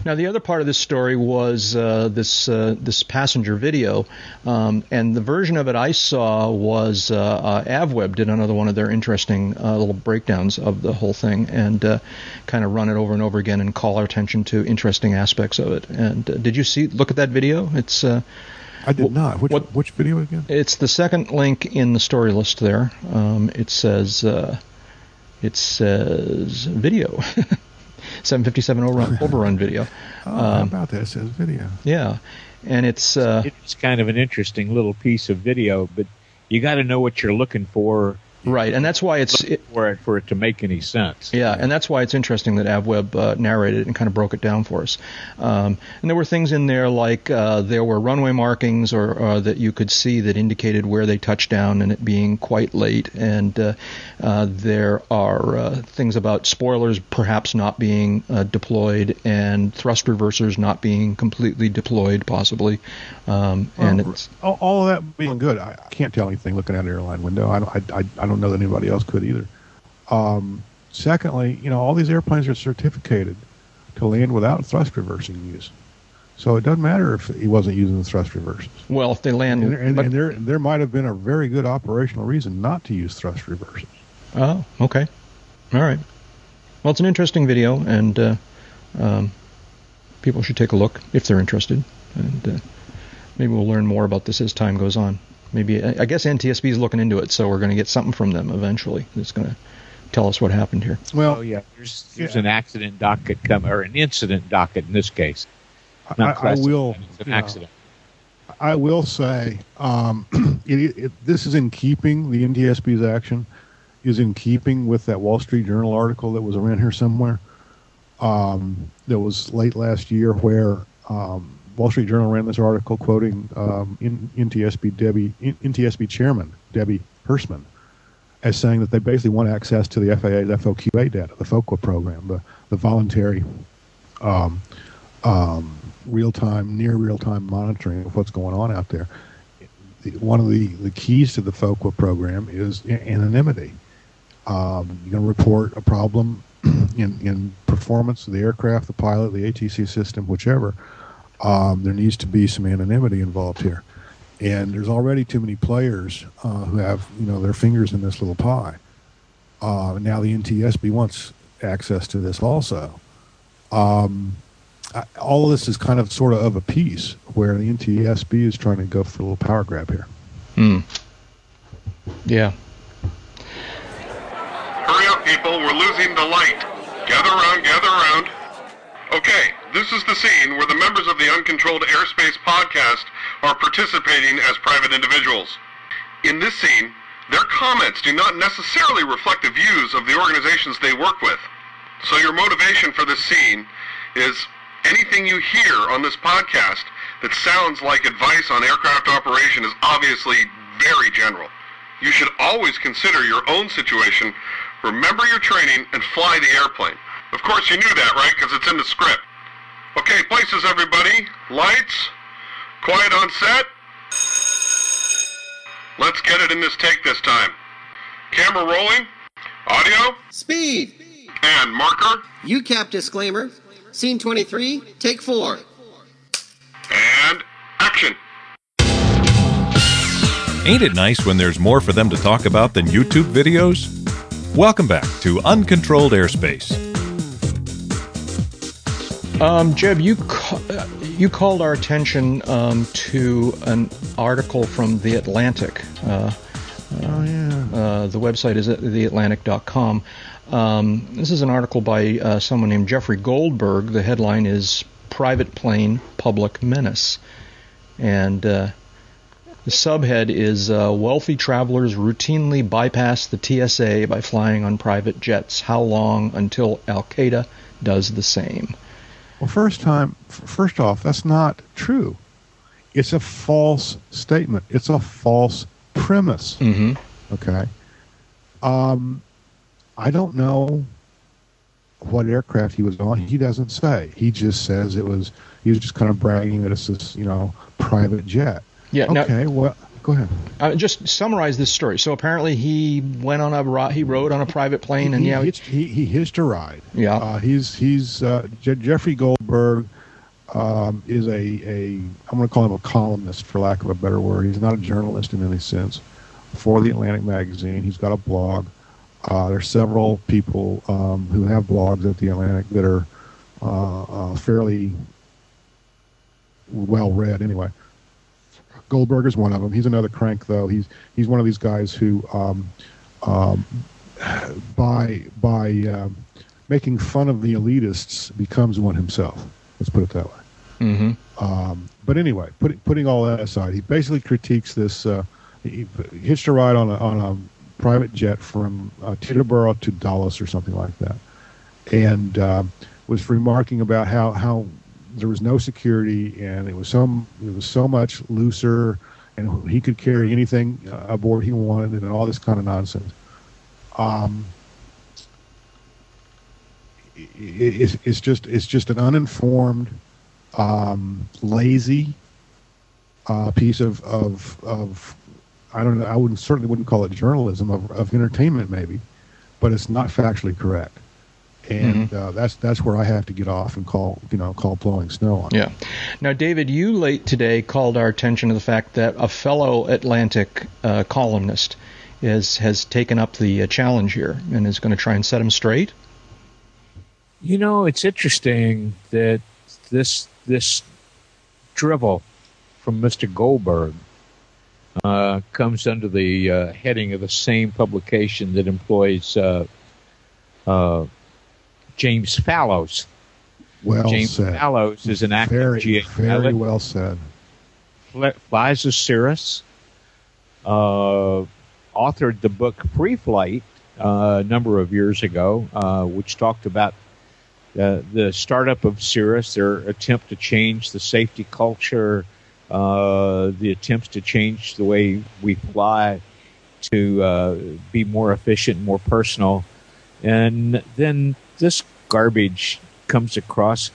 Now the other part of this story was uh, this uh, this passenger video, um, and the version of it I saw was uh, uh, AvWeb did another one of their interesting uh, little breakdowns of the whole thing, and uh, kind of run it over and over again and call our attention to interesting aspects of it. And uh, did you see look at that video? It's uh, I did not. Which what- which video again? it's the second link in the story list there. Um, it says uh, it says video. 757 overrun, overrun video. Oh, how Um, about that? It says video. Yeah, and it's uh, it's kind of an interesting little piece of video, but you got to know what you're looking for right, and that's why it's it, for it for it to make any sense. yeah, and that's why it's interesting that AvWeb uh, narrated it and kind of broke it down for us. Um, and there were things in there like uh, there were runway markings or uh, that you could see that indicated where they touched down and it being quite late. And uh, uh, there are uh, things about spoilers perhaps not being uh, deployed and thrust reversers not being completely deployed, possibly. Um, and Well, it's all, all of that being good, I, I can't tell anything looking out an airline window. I don't, I, I, I don't know that anybody else could either. Um, secondly, you know, all these airplanes are certificated to land without thrust reversing use. So it doesn't matter if he wasn't using the thrust reversers. well, if they land, And, and, but- and there, there might have been a very good operational reason not to use thrust reversers. Oh, okay. All right. Well, it's an interesting video, and uh, um, people should take a look if they're interested. And uh, maybe we'll learn more about this as time goes on. Maybe I I guess NTSB is looking into it, so we're going to get something from them eventually. That's going to tell us what happened here. Well, Oh yeah, there's there's Yeah. an accident docket come or an incident docket in this case. I, Not I classified, will. It's an you know, accident. I will say um, it, it, this is in keeping the NTSB's action is in keeping with that Wall Street Journal article that was around here somewhere. Um, that was late last year, where um, Wall Street Journal ran this article quoting um, NTSB Debbie NTSB chairman Debbie Hersman as saying that they basically want access to the FAA's FOQA data, the FOQA program, the the voluntary um, um, real-time, near real-time monitoring of what's going on out there. One of the, the keys to the FOQA program is anonymity. Um, you're going to report a problem in, in performance of the aircraft, the pilot, the ATC system, whichever. Um, there needs to be some anonymity involved here. And there's already too many players uh, who have, you know, their fingers in this little pie. Uh, now the NTSB wants access to this also. Um, I- all of this is kind of sort of of a piece where the NTSB is trying to go for a little power grab here. Hmm. Yeah. Hurry up, people. We're losing the light. Gather around, gather around. Okay, this is the scene where the members of the Uncontrolled Airspace podcast are participating as private individuals. In this scene, their comments do not necessarily reflect the views of the organizations they work with. So your motivation for this scene is anything you hear on this podcast that sounds like advice on aircraft operation is obviously very general. You should always consider your own situation remember your training and fly the airplane. Of course, you knew that, right? Because it's in the script. Okay, places, everybody. Lights. Quiet on set. Let's get it in this take this time. Camera rolling. Audio. Speed. And marker. UCAP disclaimer. Scene 23, take 4. And action. Ain't it nice when there's more for them to talk about than YouTube videos? Welcome back to Uncontrolled Airspace. Um, Jeb, you ca- you called our attention um, to an article from The Atlantic. Uh, Oh yeah. uh, the website is at theatlantic.com. Um, this is an article by uh, someone named Jeffrey Goldberg. The headline is "Private Plane Public Menace," and uh, the subhead is uh, "Wealthy travelers routinely bypass the TSA by flying on private jets. How long until Al Qaeda does the same?" Well, first time, first off, that's not true. It's a false statement. It's a false premise. Mm-hmm. Okay. Um, I don't know what aircraft he was on. He doesn't say. He just says it was. He was just kind of bragging that it's this, you know, private jet. Yeah. Now, Okay. Well, go ahead. uh, just summarize this story. So apparently he went on a he rode on a private plane, and he, yeah, hitched, he he hitched a ride. Yeah. Uh, he's he's uh, Je- Jeffrey Goldberg um, is a a I'm going to call him a columnist for lack of a better word. He's not a journalist in any sense. For the Atlantic magazine, he's got a blog. Uh, there's several people um, who have blogs at the Atlantic that are uh, uh, fairly well read. Anyway, Goldberg is one of them. He's another crank, though. He's he's one of these guys who um, um, by by um, making fun of the elitists becomes one himself. Let's put it that way. mm-hmm. Um, but anyway, putting putting all that aside, he basically critiques this. Uh, he he hitched a ride on a on a private jet from uh, Teterboro to Dallas or something like that, and uh, was remarking about how how there was no security and it was some it was so much looser and he could carry anything aboard he wanted and all this kind of nonsense. Um, it, it's, it's just it's just an uninformed, um, lazy uh, piece of, of of I don't know. I wouldn't certainly wouldn't call it journalism of, of entertainment maybe, but it's not factually correct, and uh, that's that's where I have to get off and call you know call blowing snow on. Yeah. Now, David, you late today called our attention to the fact that a fellow Atlantic uh, columnist is has taken up the uh, challenge here and is going to try and set him straight. You know, it's interesting that this this drivel from Mr. Goldberg uh, comes under the uh, heading of the same publication that employs uh, uh, James Fallows. Well James said. Fallows is an active Very GA very well said. fl- flies a Cirrus, uh, authored the book Free Flight uh, a number of years ago, uh, which talked about uh, the startup of Cirrus, their attempt to change the safety culture, uh, the attempts to change the way we fly to uh, be more efficient, more personal, and then this garbage comes across.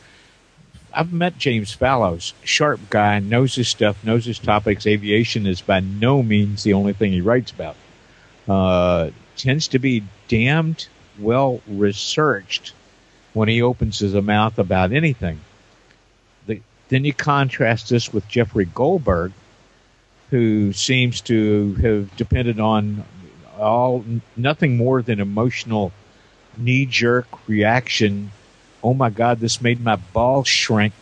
I've met James Fallows, sharp guy, knows his stuff, knows his topics. Aviation is by no means the only thing he writes about. Uh, tends to be damned well researched when he opens his mouth about anything. The, then you contrast this with Jeffrey Goldberg, who seems to have depended on all nothing more than emotional knee jerk reaction. Oh my God, this made my balls shrink.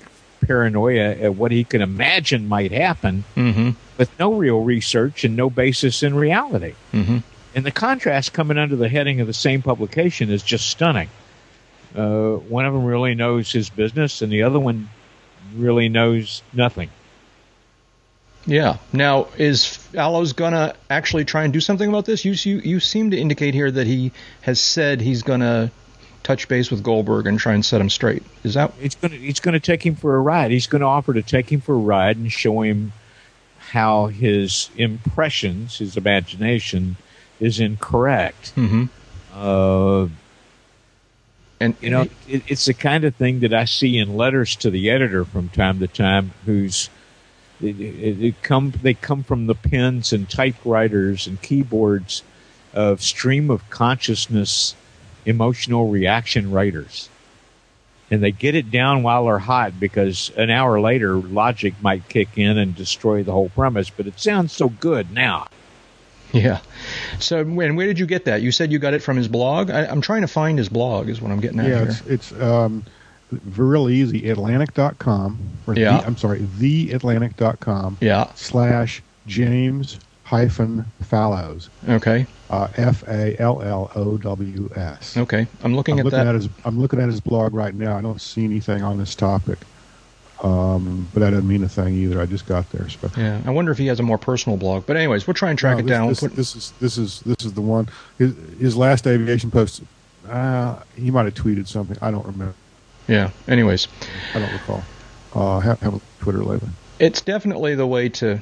Paranoia at what he can imagine might happen, Mm-hmm. with no real research and no basis in reality. Mm-hmm. And the contrast coming under the heading of the same publication is just stunning. Uh, one of them really knows his business, and the other one really knows nothing. Yeah. Now, is Fallows gonna actually try and do something about this? You you you seem to indicate here that he has said he's gonna touch base with Goldberg and try and set him straight. Is that? It's going to he's going to take him for a ride. He's going to offer to take him for a ride and show him how his impressions, his imagination, is incorrect. Mm-hmm. Uh, and you know, it, it's the kind of thing that I see in letters to the editor from time to time, who's it, it, it come they come from the pens and typewriters and keyboards of stream of consciousness, emotional reaction writers, and they get it down while they're hot because an hour later logic might kick in and destroy the whole premise. But it sounds so good now. Yeah. So, when where did you get that? You said you got it from his blog. I, am trying to find his blog. Is what I'm getting at yeah, here. it's, it's um, real easy. Atlantic.com. Or Yeah. The, I'm sorry, theatlantic.com. Yeah. Slash James hyphen Fallows. Okay. Uh, F A L L O W S. Okay. I'm looking I'm at looking that. at his. I'm looking at his blog right now. I don't see anything on this topic, um, but that doesn't mean a thing either. I just got there. So. Yeah. I wonder if he has a more personal blog. But anyways, we'll try and track No, it this, down. This, Put- this is this is this is the one. His, his last aviation post. Uh, he might have tweeted something. I don't remember. Yeah. Anyways, I don't recall. Uh, have, have a Twitter lately. it's definitely the way to,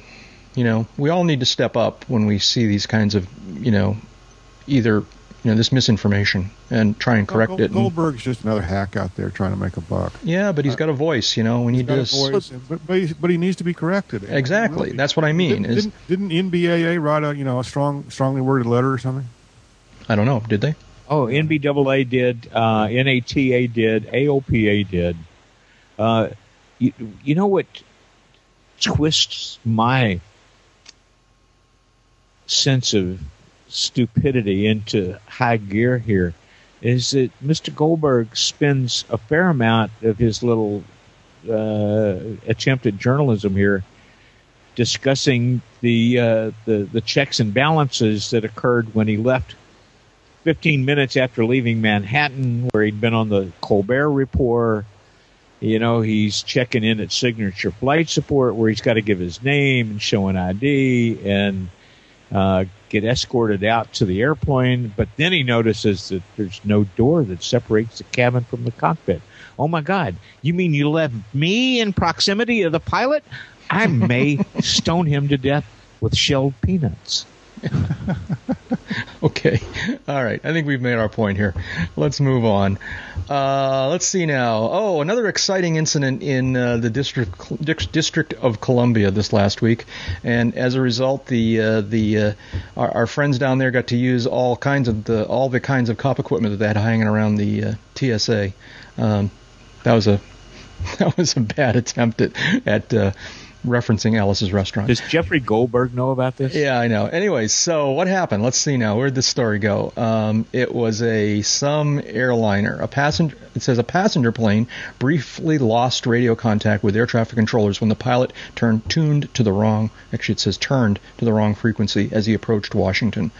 you know, we all need to step up when we see these kinds of, you know, either, you know, this misinformation and try and correct Gold, it. and- Goldberg's just another hack out there trying to make a buck. yeah, but he's got a voice. You know, we need a voice, but, but, he, but he needs to be corrected. Exactly. That's what I mean. Didn't, Is didn't, didn't NBAA write a you know a strong strongly worded letter or something? I don't know. Did they? Oh, NBAA did, uh, NATA did, AOPA did. Uh, you, you know what twists my sense of stupidity into high gear here is that Mr. Goldberg spends a fair amount of his little uh, attempt at journalism here discussing the, uh, the the checks and balances that occurred when he left 15 minutes after leaving Manhattan, where he'd been on the Colbert Report. You know, he's checking in at Signature Flight Support, where he's got to give his name and show an ID and uh, get escorted out to the airplane. But then he notices that there's no door that separates the cabin from the cockpit. Oh my God! You mean you left me in proximity of the pilot? I may stone him to death with shelled peanuts. Okay. All right. I think we've made our point here. Let's move on. Uh, let's see now. Oh, another exciting incident in uh, the district District of Columbia this last week, and as a result, the uh, the uh, our, our friends down there got to use all kinds of the all the kinds of cop equipment that they had hanging around the uh, TSA. Um, that was a that was a bad attempt at at uh, referencing Alice's restaurant. Does Jeffrey Goldberg know about this? Yeah, I know. Anyways, so what happened? Let's see now. Where'd this story go? Um, it was a some airliner. A passenger. It says a passenger plane briefly lost radio contact with air traffic controllers when the pilot turned tuned to the wrong. Actually, it says turned to the wrong frequency as he approached Washington,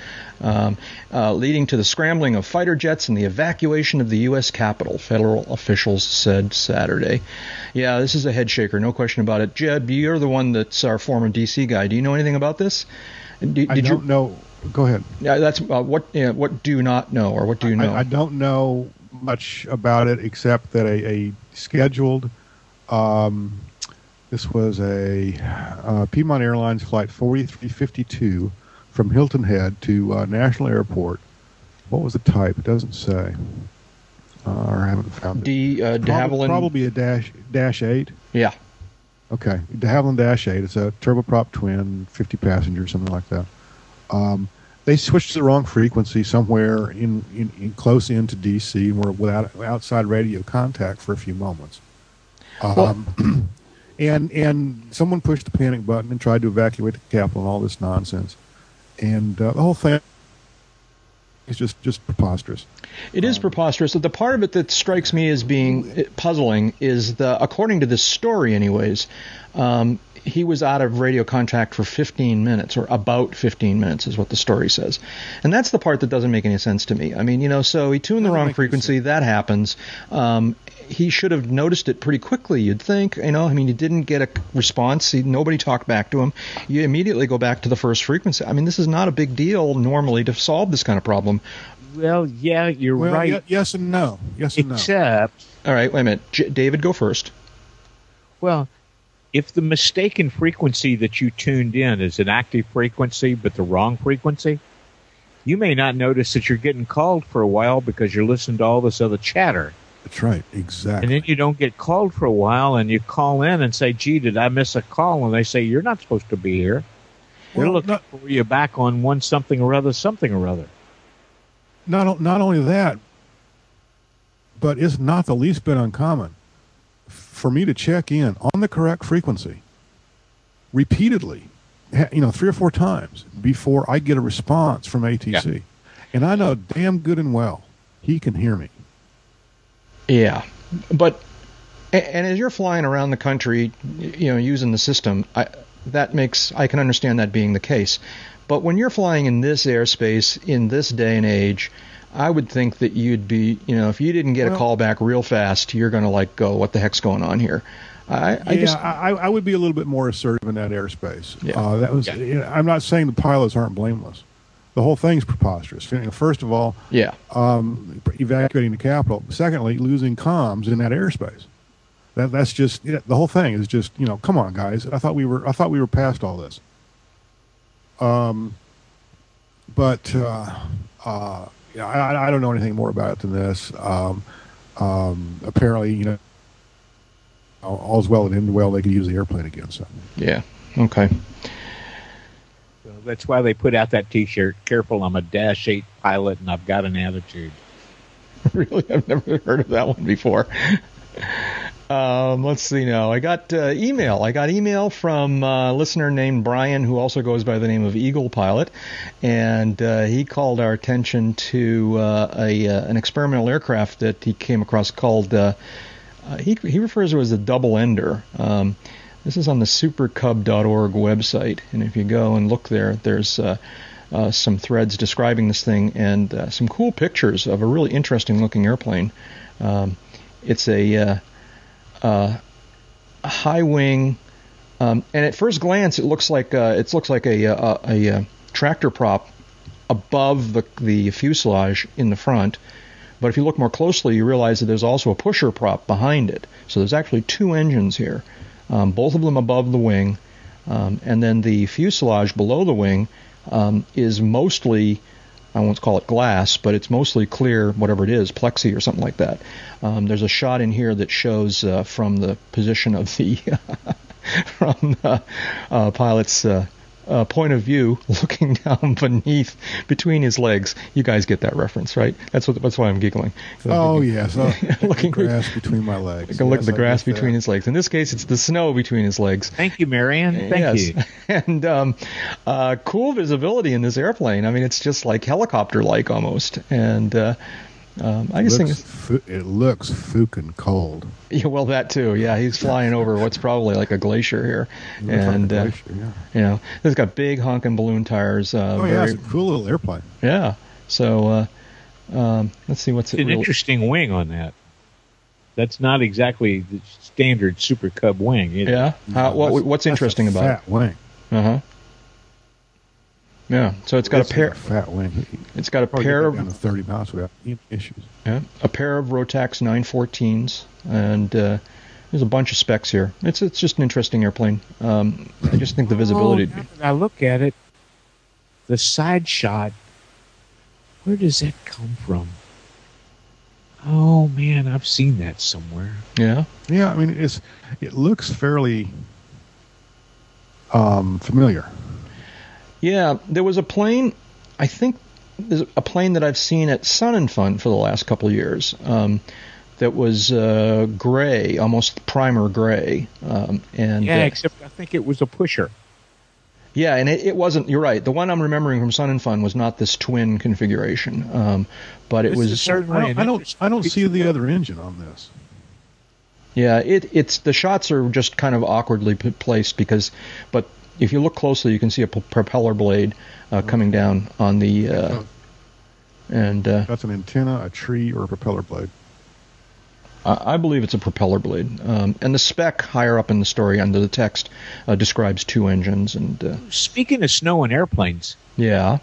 um, uh, leading to the scrambling of fighter jets and the evacuation of the U.S. Capitol. Federal officials said Saturday. Yeah, this is a head shaker, no question about it. Jeb, you're the one that's our former D.C. guy. Do you know anything about this? Did, I did don't you? know. Go ahead. Yeah, that's uh, what. Yeah, what do you not know, or what do you know? I, I don't know much about it except that a, a scheduled. Um, this was a uh, Piedmont Airlines flight 4352 from Hilton Head to uh, National Airport. What was the type? It doesn't say. Uh, or I haven't found it. D uh, de Probably, Havilland. probably a dash dash eight. Yeah. Okay, de Havilland Dash 8. It's a turboprop twin, 50 passengers, something like that. Um, they switched to the wrong frequency somewhere in, in, in close into DC and were without outside radio contact for a few moments. Um, and and someone pushed the panic button and tried to evacuate the Capitol and all this nonsense. And uh, the whole thing is just, just preposterous. It is preposterous. The part of it that strikes me as being puzzling is the, according to this story, anyways, um, he was out of radio contact for 15 minutes, or about 15 minutes, is what the story says. And that's the part that doesn't make any sense to me. I mean, you know, so he tuned the wrong frequency. That happens. Um, he should have noticed it pretty quickly, you'd think. You know, I mean, he didn't get a response. He, nobody talked back to him. You immediately go back to the first frequency. I mean, this is not a big deal normally to solve this kind of problem. Well, yeah, you're Well, right. ye- yes and no. Yes and no. Except, All right, wait a minute. J- David, go first. well, if the mistaken frequency that you tuned in is an active frequency but the wrong frequency, you may not notice that you're getting called for a while because you're listening to all this other chatter. That's right, exactly. And then you don't get called for a while, and you call in and say, "Gee, did I miss a call?" And they say, "You're not supposed to be here. We're Well, looking not- for you back on one something or other, something or other." not not only that, but it's not the least bit uncommon for me to check in on the correct frequency repeatedly, you know, three or four times before I get a response from ATC, and I know damn good and well he can hear me. Yeah, but and as you're flying around the country, you know, using the system, I, that makes I can understand that being the case. But when you're flying in this airspace in this day and age, I would think that you'd be, you know, if you didn't get a call back real fast, you're going to like go, what the heck's going on here? I, I yeah, just I, I would be a little bit more assertive in that airspace. Yeah. Uh, that was. you know, I'm not saying the pilots aren't blameless. The whole thing's preposterous. You know, first of all, yeah um, evacuating the Capitol. Secondly, losing comms in that airspace. That that's just yeah, the whole thing is just you know come on guys. I thought we were I thought we were past all this. Um, but uh, uh, yeah, I, I don't know anything more about it than this. Um, um, apparently, you know, all's well and end well. They could use the airplane again. So yeah okay. That's why they put out that T-shirt. Careful, I'm a Dash Eight pilot, and I've got an attitude. really, I've never heard of that one before. Um, let's see now. I got uh, email. I got email from a listener named Brian, who also goes by the name of Eagle Pilot, and uh, he called our attention to uh, a uh, an experimental aircraft that he came across called. Uh, uh, he he refers to it as a double ender. Um, this is on the supercub.org website, and if you go and look there, there's uh, uh, some threads describing this thing and uh, some cool pictures of a really interesting looking airplane. Um, it's a, uh, uh, high wing, um, and at first glance, it looks like uh, it looks like a, a, a, a tractor prop above the the fuselage in the front. But if you look more closely, you realize that there's also a pusher prop behind it. So there's actually two engines here, um, both of them above the wing, um, and then the fuselage below the wing um, is mostly, I won't call it glass, but it's mostly clear, whatever it is, plexi or something like that. Um, there's a shot in here that shows uh, from the position of the from the uh, pilot's uh, uh, point of view, looking down beneath between his legs. You guys get that reference, right? That's what. That's why I'm giggling. oh yes, oh, Looking- the grass between my legs. You can look at the I grass between that. his legs. In this case, it's the snow between his legs. Thank you, Marianne. Thank yes. you. And um, uh, cool visibility in this airplane. I mean, it's just like helicopter-like almost. And uh, um, I just think, looks it's, it looks fucking cold. yeah, well, that too. Yeah, he's flying over what's probably like a glacier here, Looks like a and uh, yeah. you know, it's got big honking balloon tires. Uh, Oh yeah, it's a cool little airplane. yeah. So uh, um, let's see what's it. An really- interesting wing on that. That's not exactly the standard Super Cub wing. Either. Yeah. How, what, That's- what's that's a interesting about fat wing? Uh huh. Yeah. So it's got It's a pair. a fat wing. It's got a Probably pair of down to thirty knots without any issues. Yeah, a pair of Rotax 914s, and uh, there's a bunch of specs here. It's it's just an interesting airplane. Um, I just think the visibility. Oh, now that I look at it, the side shot. Where does that come from? Oh man, I've seen that somewhere. yeah, Yeah, I mean it's it looks fairly um, familiar. Yeah. There was a plane. I think there's a plane that I've seen at Sun and Fun for the last couple of years. Um, that was uh, gray, almost primer gray, um, and Yeah, uh, except I think it was a pusher. Yeah, and it, it wasn't. You're right. The one I'm remembering from Sun and Fun was not this twin configuration, um, but it This was. is certainly I don't, I don't I don't see the other engine on this. Yeah, it, it's the shots are just kind of awkwardly placed because, but if you look closely, you can see a p- propeller blade uh, coming down on the, uh, and uh, That's an antenna, a tree, or a propeller blade. I I believe it's a propeller blade. Um, and the spec higher up in the story under the text uh, describes two engines, and uh, Speaking of snow and airplanes, yeah,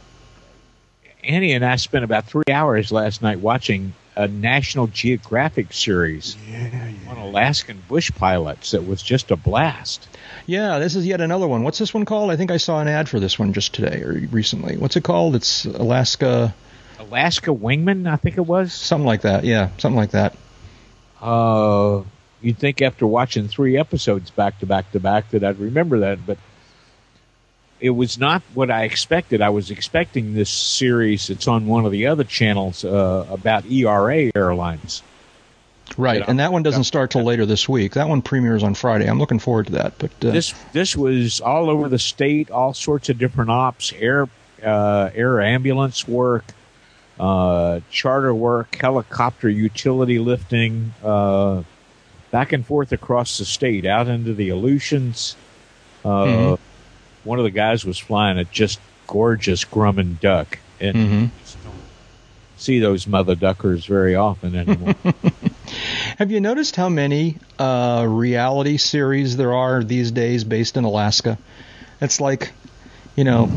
Annie and I spent about three hours last night watching a National Geographic series Yeah, on Alaskan bush pilots that was just a blast. Yeah, this is yet another one. What's this one called? I think I saw an ad for this one just today or recently. What's it called? It's Alaska. Alaska Wingman, I think it was. Something like that. Yeah, something like that. Uh, you'd think after watching three episodes back to back to back that I'd remember that, but it was not what I expected. I was expecting this series. It's on one of the other channels uh, about ERA airlines. Right, and that one doesn't start till later this week. That one premieres on Friday. I'm looking forward to that. But uh, this this was all over the state, all sorts of different ops, air uh, air ambulance work, uh, charter work, helicopter utility lifting, uh, back and forth across the state, out into the Aleutians. Uh, Mhm. One of the guys was flying a just gorgeous Grumman duck, and Mhm. just don't see those mother duckers very often anymore. Have you noticed how many uh, reality series there are these days based in Alaska? It's like, you know,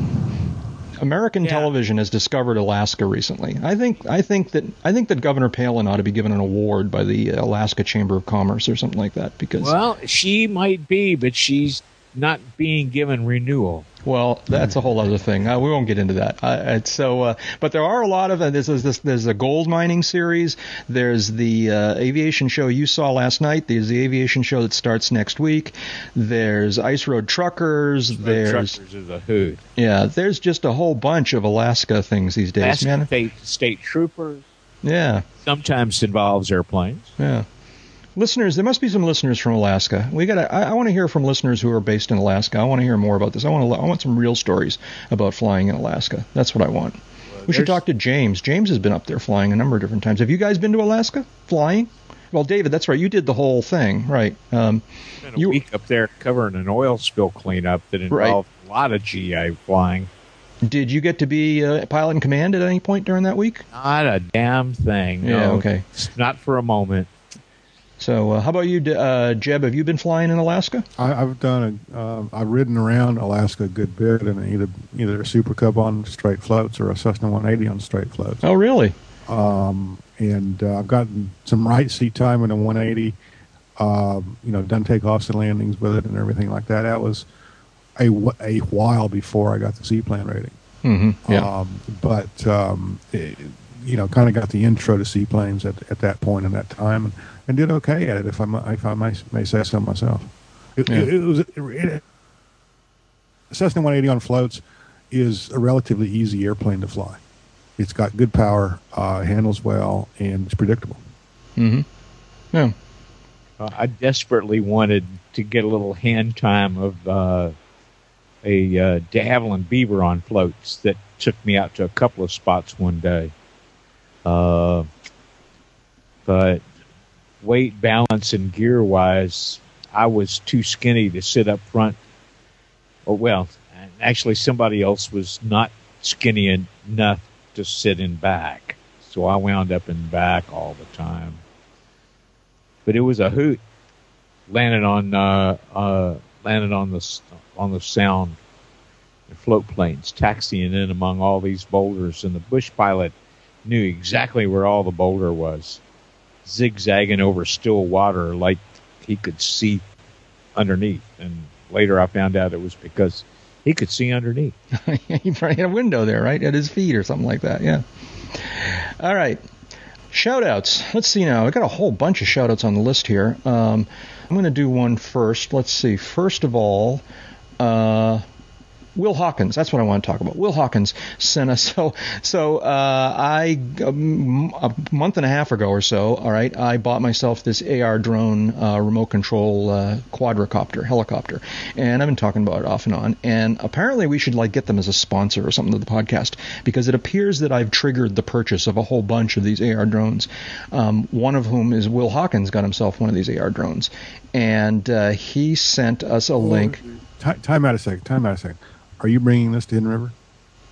American television has discovered Alaska recently. I think I think that I think that Governor Palin ought to be given an award by the Alaska Chamber of Commerce or something like that because well, she might be, but she's not being given renewal. Well, that's a whole other thing. Uh, we won't get into that. Uh, it's so, uh, but there are a lot of. Uh, there's, there's, there's a gold mining series. There's the uh, aviation show you saw last night. There's the aviation show that starts next week. There's Ice Road Truckers. there's Truckers is a hoot. yeah. There's just a whole bunch of Alaska things these days, Alaska man. State, state troopers Yeah, sometimes involves airplanes. yeah. Listeners, there must be some listeners from Alaska. We got. I, I want to hear from listeners who are based in Alaska. I want to hear more about this. I want to. I want some real stories about flying in Alaska. That's what I want. we should talk to James. James has been up there flying a number of different times. Have you guys been to Alaska flying? Well, David, that's right. You did the whole thing, right? Um, Spent a week up there covering an oil spill cleanup that Right. involved a lot of GA flying. did you get to be uh, pilot in command at any point during that week? Not a damn thing. Yeah, no. okay. Not for a moment. So, uh, how about you, uh, Jeb? Have you been flying in Alaska? I, I've done a, uh, I've ridden around Alaska a good bit and either either a Super Cub on straight floats or a Cessna 180 on straight floats. Oh, really? Um, and uh, I've gotten some right seat time in a 180. Um, you know, done takeoffs and landings with it and everything like that. That was a a while before I got the seaplane rating. Mm-hmm. Yeah. Um, but um, it, you know, kind of got the intro to seaplanes at at that point in that time, and, and did okay at it. If I if I may, may say so myself, it, Yeah. it, it was it, it, Cessna 180 on floats is a relatively easy airplane to fly. It's got good power, uh, handles well, and it's predictable. Mm-hmm. Yeah. Uh, I desperately wanted to get a little hand time of uh, a uh, de Havilland Beaver on floats that took me out to a couple of spots one day. Uh, but weight, balance, and gear wise, I was too skinny to sit up front. Or well, actually, somebody else was not skinny enough to sit in back, so I wound up in back all the time but it was a hoot. Landed on uh, uh, landed on the on the sound float planes, taxiing in among all these boulders, and the bush pilot knew exactly where all the boulder was, zigzagging over still water like he could see underneath. And later, I found out it was because he could see underneath. he probably had a window there, right, at his feet or something like that. Yeah. All right. Shout outs. Let's see now. I got a whole bunch of shout outs on the list here. Um, I'm going to do one first. Let's see. First of all, uh, Will Hawkins. That's what I want to talk about. Will Hawkins sent us. So, so uh, I um, a month and a half ago or so. All right, I bought myself this AR drone uh, remote control uh, quadricopter helicopter, and I've been talking about it off and on. And apparently, we should like get them as a sponsor or something to the podcast because it appears that I've triggered the purchase of a whole bunch of these AR drones. Um, one of whom is Will Hawkins got himself one of these AR drones, and uh, he sent us a link. Time out a second. Time out a second. Are you bringing this to Hidden River?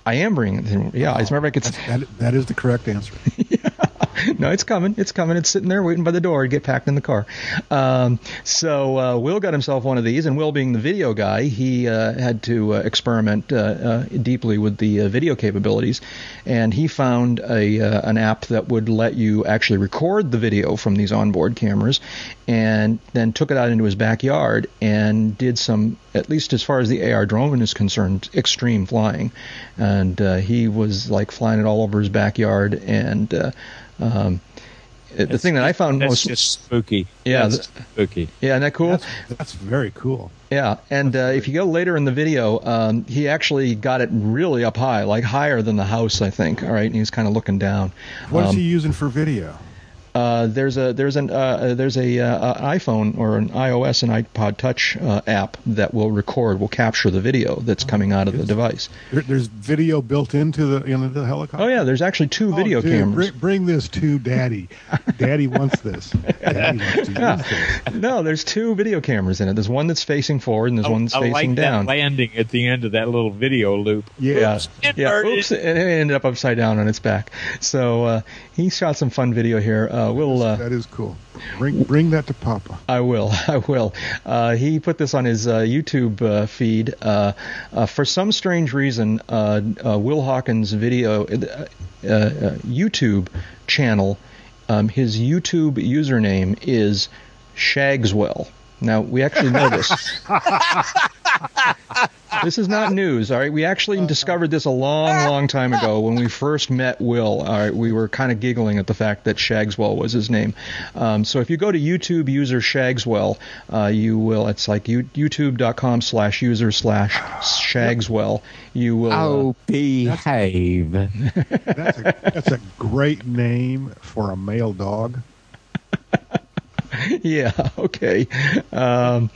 I am bringing it. in- Yeah, as a matter of fact, it's That, that is the correct answer. no, it's coming. It's coming. It's sitting there waiting by the door to get packed in the car. Um, so uh, Will got himself one of these, and Will, being the video guy, he uh, had to uh, experiment uh, uh, deeply with the uh, video capabilities, and he found a an app that would let you actually record the video from these onboard cameras, and then took it out into his backyard and did some, at least as far as the AR drone is concerned, extreme flying, and he was like flying it all over his backyard and. Um, the thing that I found That's most just spooky. Yeah, That's spooky. yeah, isn't that cool? That's, that's very cool. Yeah, and uh, if you go later in the video, um, he actually got it really up high, like higher than the house, I think. All right, and he's kind of looking down. What is Um, he using for video? Uh, there's a there's an uh, there's a uh, iPhone or an iOS and iPod Touch uh, app that will record, will capture the video that's coming out of the device. There, there's video built into the into the helicopter. Oh yeah, there's actually two Oh, video dude, cameras. Bring, bring this to Daddy. Daddy wants this. Daddy wants to Yeah. use this. No, there's two video cameras in it. There's one that's facing forward and there's one that's I facing like down. that landing at the end of that little video loop. Yeah, Oops, yeah. Oops, it it ended up upside down on its back. So uh, he shot some fun video here. Uh, we'll. Uh, that is cool. Bring bring that to Papa. I will. I will. Uh, he put this on his uh, YouTube uh, feed. Uh, uh, for some strange reason, uh, uh, Will Hawkins' video, uh, uh, YouTube channel, um, his YouTube username is Shagswell. Now we actually know this. this is not news, all right. We actually discovered this a long, long time ago when we first met Will. All right, we were kind of giggling at the fact that Shagswell was his name. Um, so if you go to YouTube user Shagswell, uh, you will. It's like you, YouTube.com/slash user slash Shagswell. You will. uh, Oh, behave. That's a, that's a great name for a male dog. yeah. Okay. Um,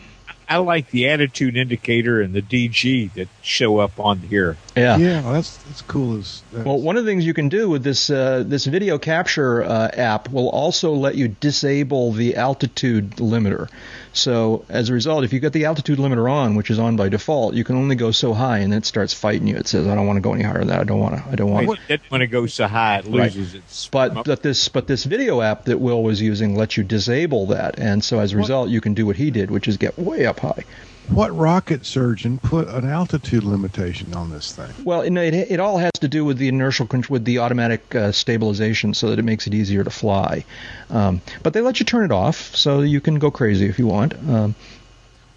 I like the attitude indicator and the DG that show up on here. yeah. Yeah, that's that's cool as. That's, Well, one of the things you can do with this uh, this video capture uh, app will also let you disable the altitude limiter. So as a result, if you get the altitude limiter on, which is on by default, you can only go so high, and then it starts fighting you. It says, "I don't want to go any higher than that. I don't want to. I don't want." It didn't want to go so high it Right. loses its. But but this but this video app that Will was using lets you disable that, and so as a result, you can do what he did, which is get way up high. What rocket surgeon put an altitude limitation on this thing? Well, it, it, it all has to do with the inertial con- with the automatic uh, stabilization, so that it makes it easier to fly. Um, but they let you turn it off, so you can go crazy if you want. Um,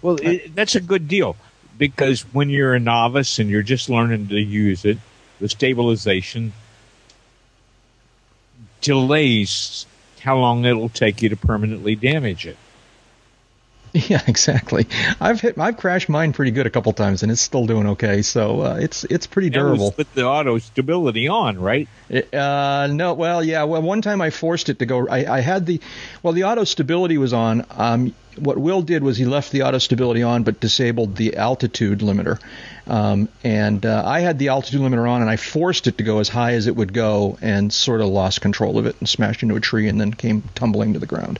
Well, it, that's a good deal because when you're a novice and you're just learning to use it, the stabilization delays how long it'll take you to permanently damage it. yeah, exactly. I've hit I've crashed mine pretty good a couple times, and it's still doing okay. So uh, it's it's pretty durable. with the auto stability on, right? It- uh, no, well, yeah. Well, one time I forced it to go. I, I had the, well, the auto stability was on. Um, what Will did was he left the auto stability on, but disabled the altitude limiter. Um, and uh, I had the altitude limiter on, and I forced it to go as high as it would go, and sort of lost control of it and smashed into a tree, and then came tumbling to the ground.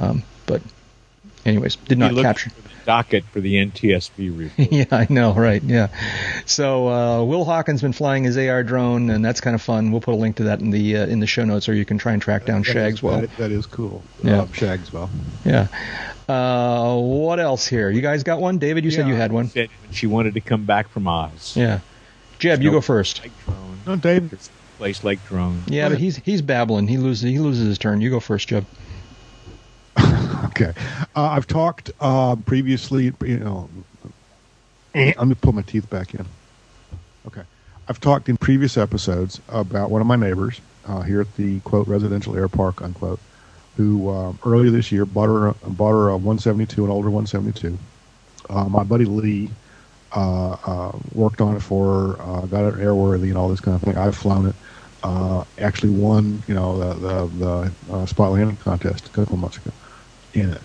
Um, but, anyways, did You not capture. for the docket for the NTSB report. yeah, I know, right? Yeah. So uh, Will Hawkins been flying his AR drone, and that's kind of fun. We'll put a link to that in the uh, in the show notes, or you can try and track down That is- Shagswell. that- that is cool. Yeah. Uh, Shagswell. Yeah. Uh, what else here? You guys got one? David, you said you had one. Said she wanted to come back from Oz. Yeah. Jeb, you No. go first. Like drone. No, Dave. Place like drone. Yeah, but he's he's babbling. He loses he loses his turn. You go first, Jeb. Okay. Uh, I've talked uh, previously, you know, let me put my teeth back in. Okay. I've talked in previous episodes about one of my neighbors uh, here at the, quote, residential air park, unquote, who uh, earlier this year bought her, bought her a 172, an older 172. Uh, my buddy Lee uh, uh, worked on it for her, uh, got it airworthy and all this kind of thing. I've flown it. Uh, actually won, you know, the the, the uh, spot landing contest a couple of months ago in it.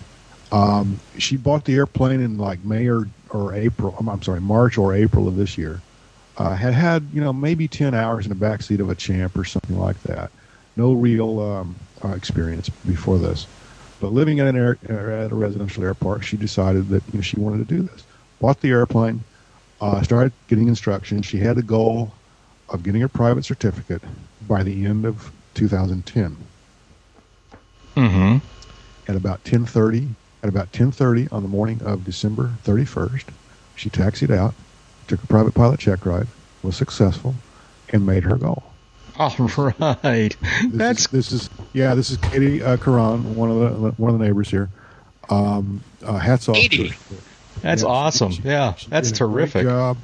Um, she bought the airplane in like May or, or April. I'm, sorry, March or April of this year. Uh, had had you know maybe ten hours in the back seat of a Champ or something like that. No real um, uh, experience before this, but living at an air, at a residential air park, she decided that you know, she wanted to do this. Bought the airplane, uh, started getting instructions. She had the goal of getting her private certificate by the end of 2010. Mm-hmm. At about 10:30, at about 10:30 on the morning of December 31st, she taxied out, took a private pilot check ride, was successful, and made her goal. All right. This That's is, this is yeah. This is Katie uh, Karan, one of the one of the neighbors here. Um, uh, hats off. to Katie. her. that's Yeah, awesome. she- yeah, she that's did a great terrific. job.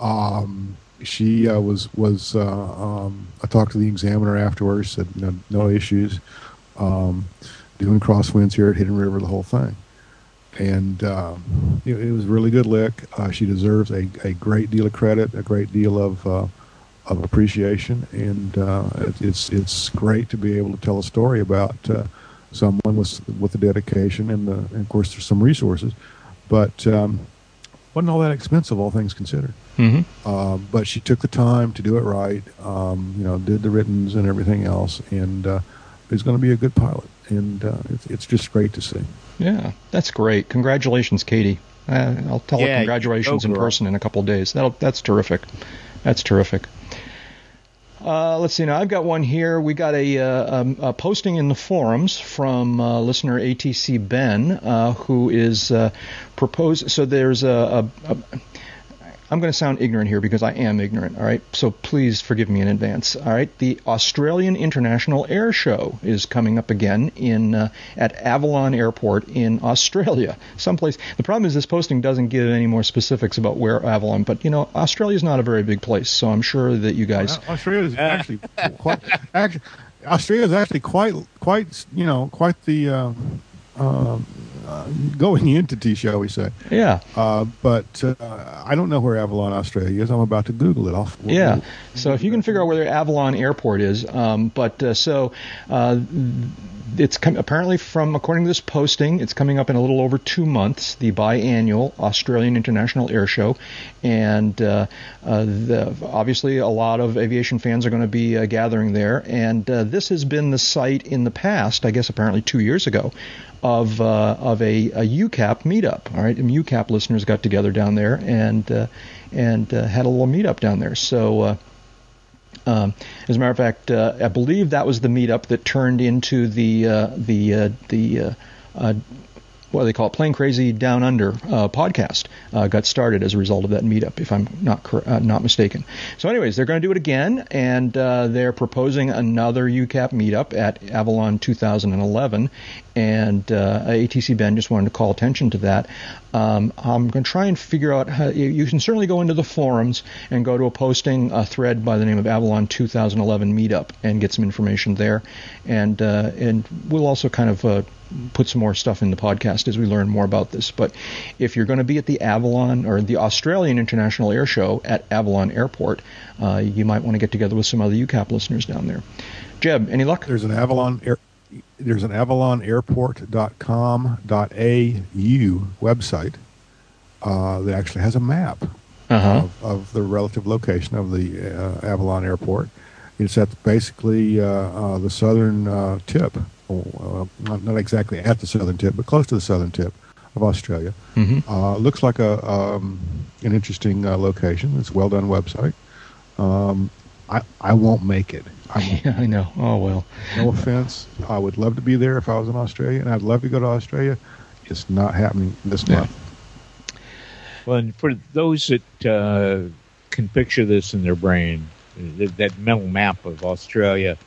Um, she uh, was was uh, um, I talked to the examiner afterwards. Said no, no issues. Um, doing crosswinds here at Hidden River, the whole thing, and um, it, it was a really good lick. Uh, she deserves a, a great deal of credit, a great deal of uh, of appreciation, and uh, it, it's it's great to be able to tell a story about uh, someone with with the dedication and, the, and of course there's some resources, but um, wasn't all that expensive, all things considered. hmm Um, but she took the time to do it right. Um, you know, did the writtens and everything else, and uh, is going to be a good pilot. And uh, it's, it's just great to see. Yeah, that's great. Congratulations, Katie. Uh, I'll tell her congratulations in person in a couple of days. That'll, that's terrific. That's terrific. Uh, let's see now. I've got one here. We got a, uh, um, a posting in the forums from uh, listener ATC Ben, uh, who is uh, proposed. So there's a. a, a I'm going to sound ignorant here because I am ignorant, all right? So please forgive me in advance, all right? The Australian International Air Show is coming up again in uh, at Avalon Airport in Australia, someplace. The problem is this posting doesn't give any more specifics about where Avalon, but you know, Australia is not a very big place, so I'm sure that you guys Australia is actually quite. Actually, Australia is actually quite quite you know quite the uh, um, uh, going entity, shall we say? Yeah. Uh, but uh, I don't know where Avalon, Australia is. I'm about to Google it. I'll, Yeah. So if you can figure out where Avalon Airport is, um, but uh, so uh, it's com- apparently from according to this posting, it's coming up in a little over two months, the biannual Australian International Air Show, and uh, uh, the, obviously a lot of aviation fans are going to be uh, gathering there, and uh, this has been the site in the past, I guess apparently two years ago. Of uh, of a, a UCAP meetup, all right, UCAP listeners got together down there and uh, and had a little meetup down there. So um, as a matter of fact, uh, I believe that was the meetup that turned into the uh, the uh, the uh, uh, what do they call it? Plane Crazy Down Under uh, podcast uh, got started as a result of that meetup, if I'm not cor- uh, not mistaken. So, anyways, they're going to do it again, and they're proposing another UCAP meetup at Avalon 2011. And ATC Ben just wanted to call attention to that. Um, I'm going to try and figure out how you, can certainly go into the forums and go to a posting a thread by the name of Avalon 2011 meetup and get some information there. And uh, and we'll also kind of uh, put some more stuff in the podcast as we learn more about this. But if you're going to be at the Avalon or the Australian International Air Show at Avalon Airport, uh, you might want to get together with some other UCAP listeners down there. Jeb, any luck? There's an Avalon Air. There's an AvalonAirport.com.au website uh, that actually has a map Uh-huh. of, of the relative location of the uh, Avalon Airport. It's at basically uh, uh, the southern uh, tip, uh, not, not exactly at the southern tip, but close to the southern tip of Australia. Mhm. Uh, looks like a um, an interesting uh, location. It's a well done website. Um, I I won't make it. I won't. Yeah, I know. Oh well. No offense. I would love to be there if I was in Australia, and I'd love to go to Australia. It's not happening this Yeah. month. Well, and for those that uh, can picture this in their brain, that, that mental map of Australia,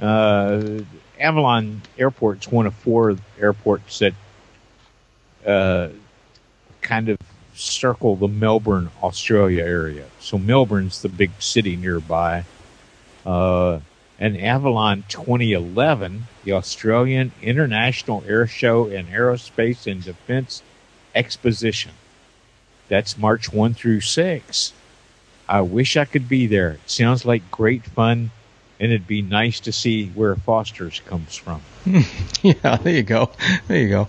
uh, Avalon Airport's one of four airports that uh, kind of circle the Melbourne, Australia area. So Melbourne's the big city nearby. Uh, and Avalon 2011, the Australian International Air Show and Aerospace and Defense Exposition. That's March 1 through 6. I wish I could be there. It sounds like great fun, and it'd be nice to see where Foster's comes from. Yeah, there you go. There you go.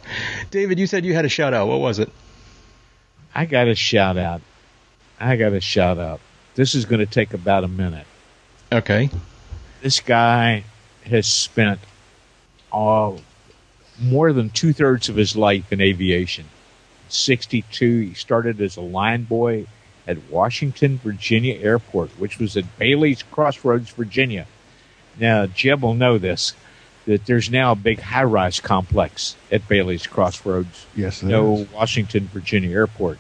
David, you said you had a shout out. What was it? I got a shout out. I got a shout out. This is going to take about a minute. Okay. This guy has spent all more than two thirds of his life in aviation. 62, he started as a line boy at Washington, Virginia Airport, which was at Bailey's Crossroads, Virginia. Now, Jeb will know this. That there's now a big high-rise complex at Bailey's Crossroads. Yes, no. Washington, Virginia airport.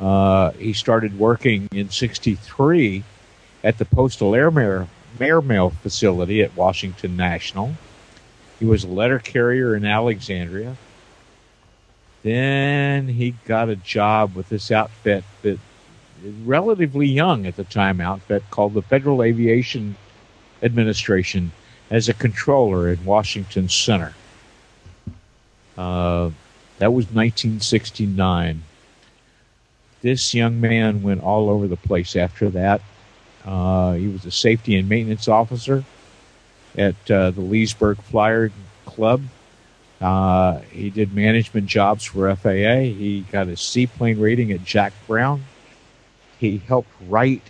Uh, he started working in '63 at the Postal Airmail, Airmail facility at Washington National. He was a letter carrier in Alexandria. Then he got a job with this outfit that relatively young at the time outfit called the Federal Aviation Administration as a controller in Washington Center. Uh, that was 1969. This young man went all over the place after that. Uh, he was a safety and maintenance officer at uh, the Leesburg Flyer Club. Uh, he did management jobs for FAA. He got a seaplane rating at Jack Brown. He helped write,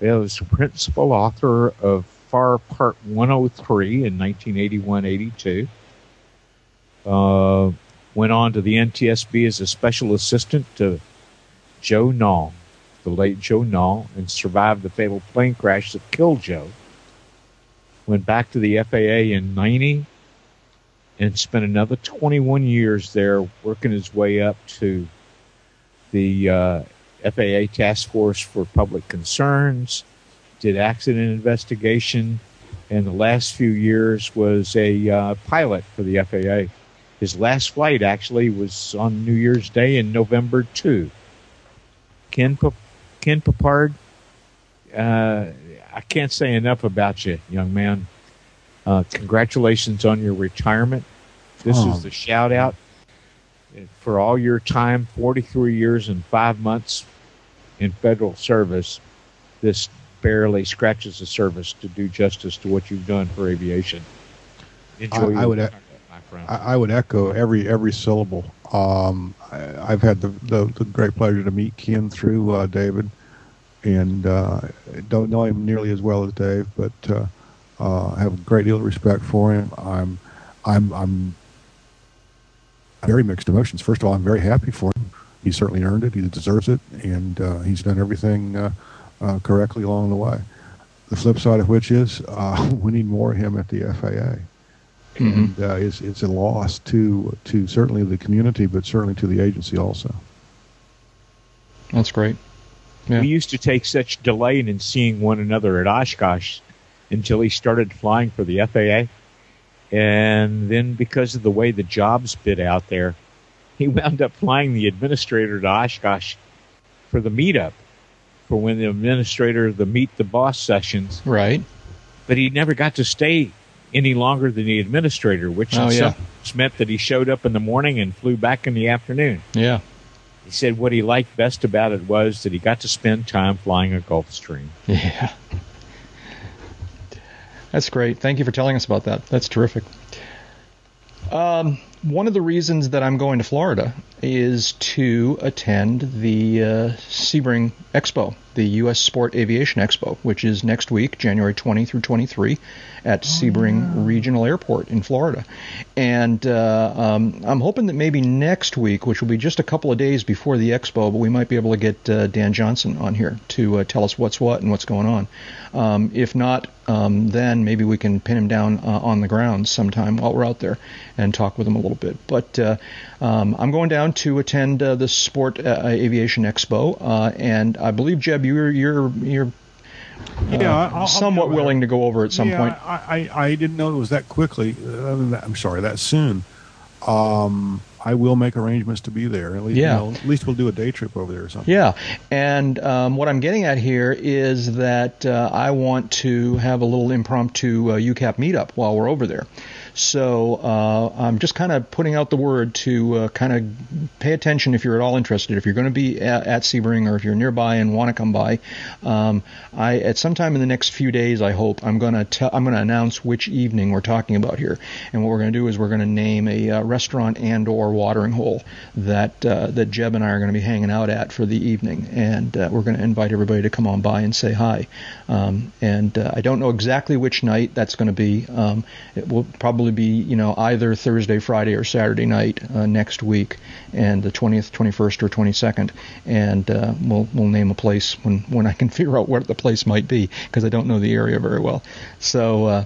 he was principal author of FAR Part 103 in 1981 82. Uh, went on to the NTSB as a special assistant to Joe Nall, the late Joe Nall, and survived the fatal plane crash that killed Joe. Went back to the FAA in 90 and spent another 21 years there working his way up to the uh, FAA Task Force for Public Concerns, did accident investigation, and the last few years was a uh, pilot for the FAA. His last flight actually was on New Year's Day in November 2. Ken, P- Ken Papard, uh, I can't say enough about you, young man. Uh, congratulations on your retirement. This Oh. is the shout out for all your time 43 years and five months in federal service. This barely scratches the surface to do justice to what you've done for aviation. Enjoy I- I your would e- retirement, my friend. I, I would echo every every syllable. Um, I, I've had the, the, the great pleasure to meet Ken through uh, David, and uh, don't know him nearly as well as Dave, but uh, uh, have a great deal of respect for him. I'm I'm I'm very mixed emotions. First of all, I'm very happy for him. He certainly earned it. He deserves it, and uh, he's done everything uh, uh, correctly along the way. The flip side of which is uh, we need more of him at the FAA and uh, it's it's a loss to to certainly the community, but certainly to the agency also. That's great. Yeah. We used to take such delight in seeing one another at Oshkosh until he started flying for the FAA. And then because of the way the jobs bid out there, he wound up flying the administrator to Oshkosh for the meetup, for when the administrator, the meet the boss sessions. Right. But he never got to stay any longer than the administrator, which Oh, yeah. meant that he showed up in the morning and flew back in the afternoon. Yeah. He said what he liked best about it was that he got to spend time flying a Gulfstream. Yeah. That's great. Thank you for telling us about that. That's terrific. Um, one of the reasons that I'm going to Florida is to attend the uh, Sebring Expo, the U.S. Sport Aviation Expo, which is next week, January 20 through 23, at Sebring Regional Airport in Florida. And uh, um, I'm hoping that maybe next week, which will be just a couple of days before the expo, but we might be able to get uh, Dan Johnson on here to uh, tell us what's what and what's going on. Um, if not, um, then maybe we can pin him down uh, on the ground sometime while we're out there and talk with him a little bit. But uh, um, I'm going down to attend uh, the Sport uh, Aviation Expo, uh, and I believe Jeb, you're you're you're uh, Yeah, I'll- I'll somewhat willing to go over at some yeah, point. I, I, I didn't know it was that quickly. Uh, that- I'm sorry, that soon. Um, I will make arrangements to be there. At least, Yeah. you know, at least we'll do a day trip over there or something. Yeah, and um, what I'm getting at here is that uh, I want to have a little impromptu uh, UCAP meetup while we're over there. So uh, I'm just kind of putting out the word to uh, kind of pay attention if you're at all interested. If you're going to be at, at Sebring or if you're nearby and want to come by, um, I at some time in the next few days, I hope I'm going to tell I'm going to announce which evening we're talking about here. And what we're going to do is we're going to name a uh, restaurant and or watering hole that uh, that Jeb and I are going to be hanging out at for the evening, and uh, we're going to invite everybody to come on by and say hi. Um, and uh, I don't know exactly which night that's going to be. Um, it will probably be you know either Thursday, Friday, or Saturday night uh, next week, and the 20th, 21st, or 22nd. And uh, we'll we'll name a place when when I can figure out what the place might be because I don't know the area very well. So. Uh,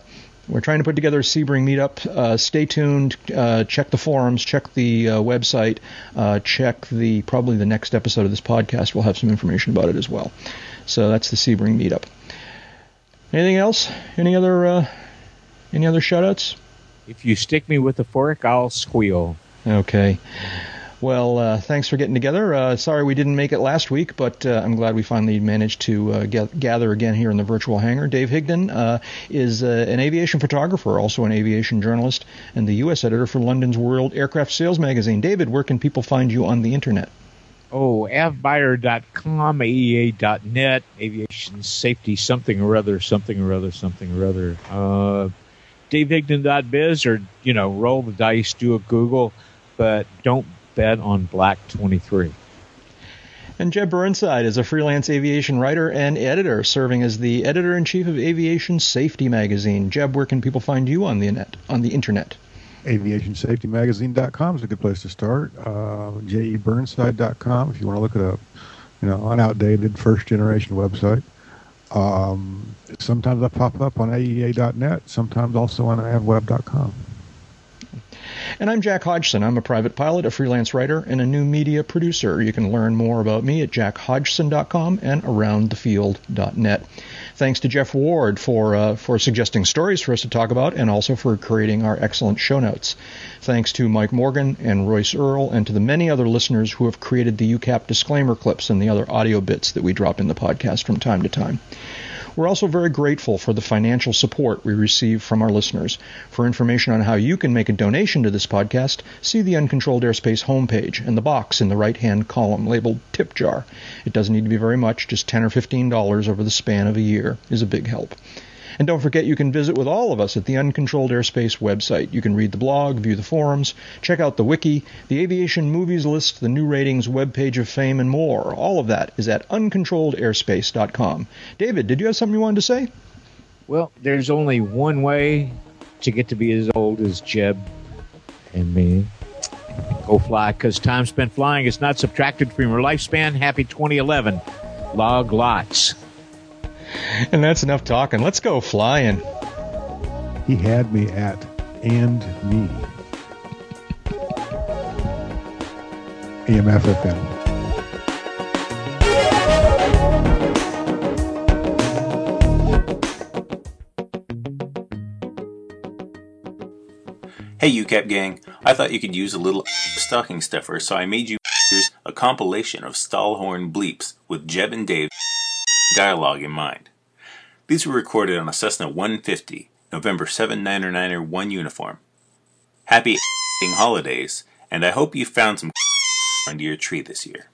we're trying to put together a Sebring meetup. Uh, stay tuned. Uh, check the forums. Check the uh, website. Uh, check the probably the next episode of this podcast. We'll have some information about it as well. So that's the Sebring meetup. Anything else? Any other uh, any other shoutouts? If you stick me with a fork, I'll squeal. Okay. Well, uh, thanks for getting together. Uh, sorry we didn't make it last week, but uh, I'm glad we finally managed to uh, get, gather again here in the virtual hangar. Dave Higdon uh, is uh, an aviation photographer, also an aviation journalist, and the U.S. editor for London's World Aircraft Sales magazine. David, where can people find you on the internet? Oh, avbuyer.com, AEA.net, aviation safety something or other, something or other, something or other. Uh, or, you know, roll the dice, do a Google, but don't bet on Black 23. And Jeb Burnside is a freelance aviation writer and editor, serving as the editor in chief of Aviation Safety Magazine. Jeb, where can people find you on the net, on the internet? AviationSafetyMagazine.com is a good place to start. Uh, JEBurnside.com if you want to look at a, you know, an outdated first generation website. Um, sometimes I pop up on AEA.net, sometimes also on avweb.com. And I'm Jack Hodgson. I'm a private pilot, a freelance writer, and a new media producer. You can learn more about me at jackhodgson.com and aroundthefield.net. Thanks to Jeff Ward for uh, for suggesting stories for us to talk about, and also for creating our excellent show notes. Thanks to Mike Morgan and Royce Earl, and to the many other listeners who have created the UCAP disclaimer clips and the other audio bits that we drop in the podcast from time to time. We're also very grateful for the financial support we receive from our listeners. For information on how you can make a donation to this podcast, see the Uncontrolled Airspace homepage and the box in the right hand column labeled Tip Jar. It doesn't need to be very much, just 10 or $15 over the span of a year is a big help. And don't forget you can visit with all of us at the Uncontrolled Airspace website. You can read the blog, view the forums, check out the wiki, the aviation movies list, the new ratings webpage of fame, and more. All of that is at uncontrolledairspace.com. David, did you have something you wanted to say? Well, there's only one way to get to be as old as Jeb and me. Go fly, because time spent flying is not subtracted from your lifespan. Happy 2011. Log lots. And that's enough talking. Let's go flying. He had me at and me. AMFFM. Hey UCAP gang, I thought you could use a little stocking stuffer, so I made you a compilation of Stallhorn bleeps with Jeb and Dave dialogue in mind. These were recorded on a Cessna 150, November 79er 1 uniform. Happy holidays, and I hope you found some under your tree this year.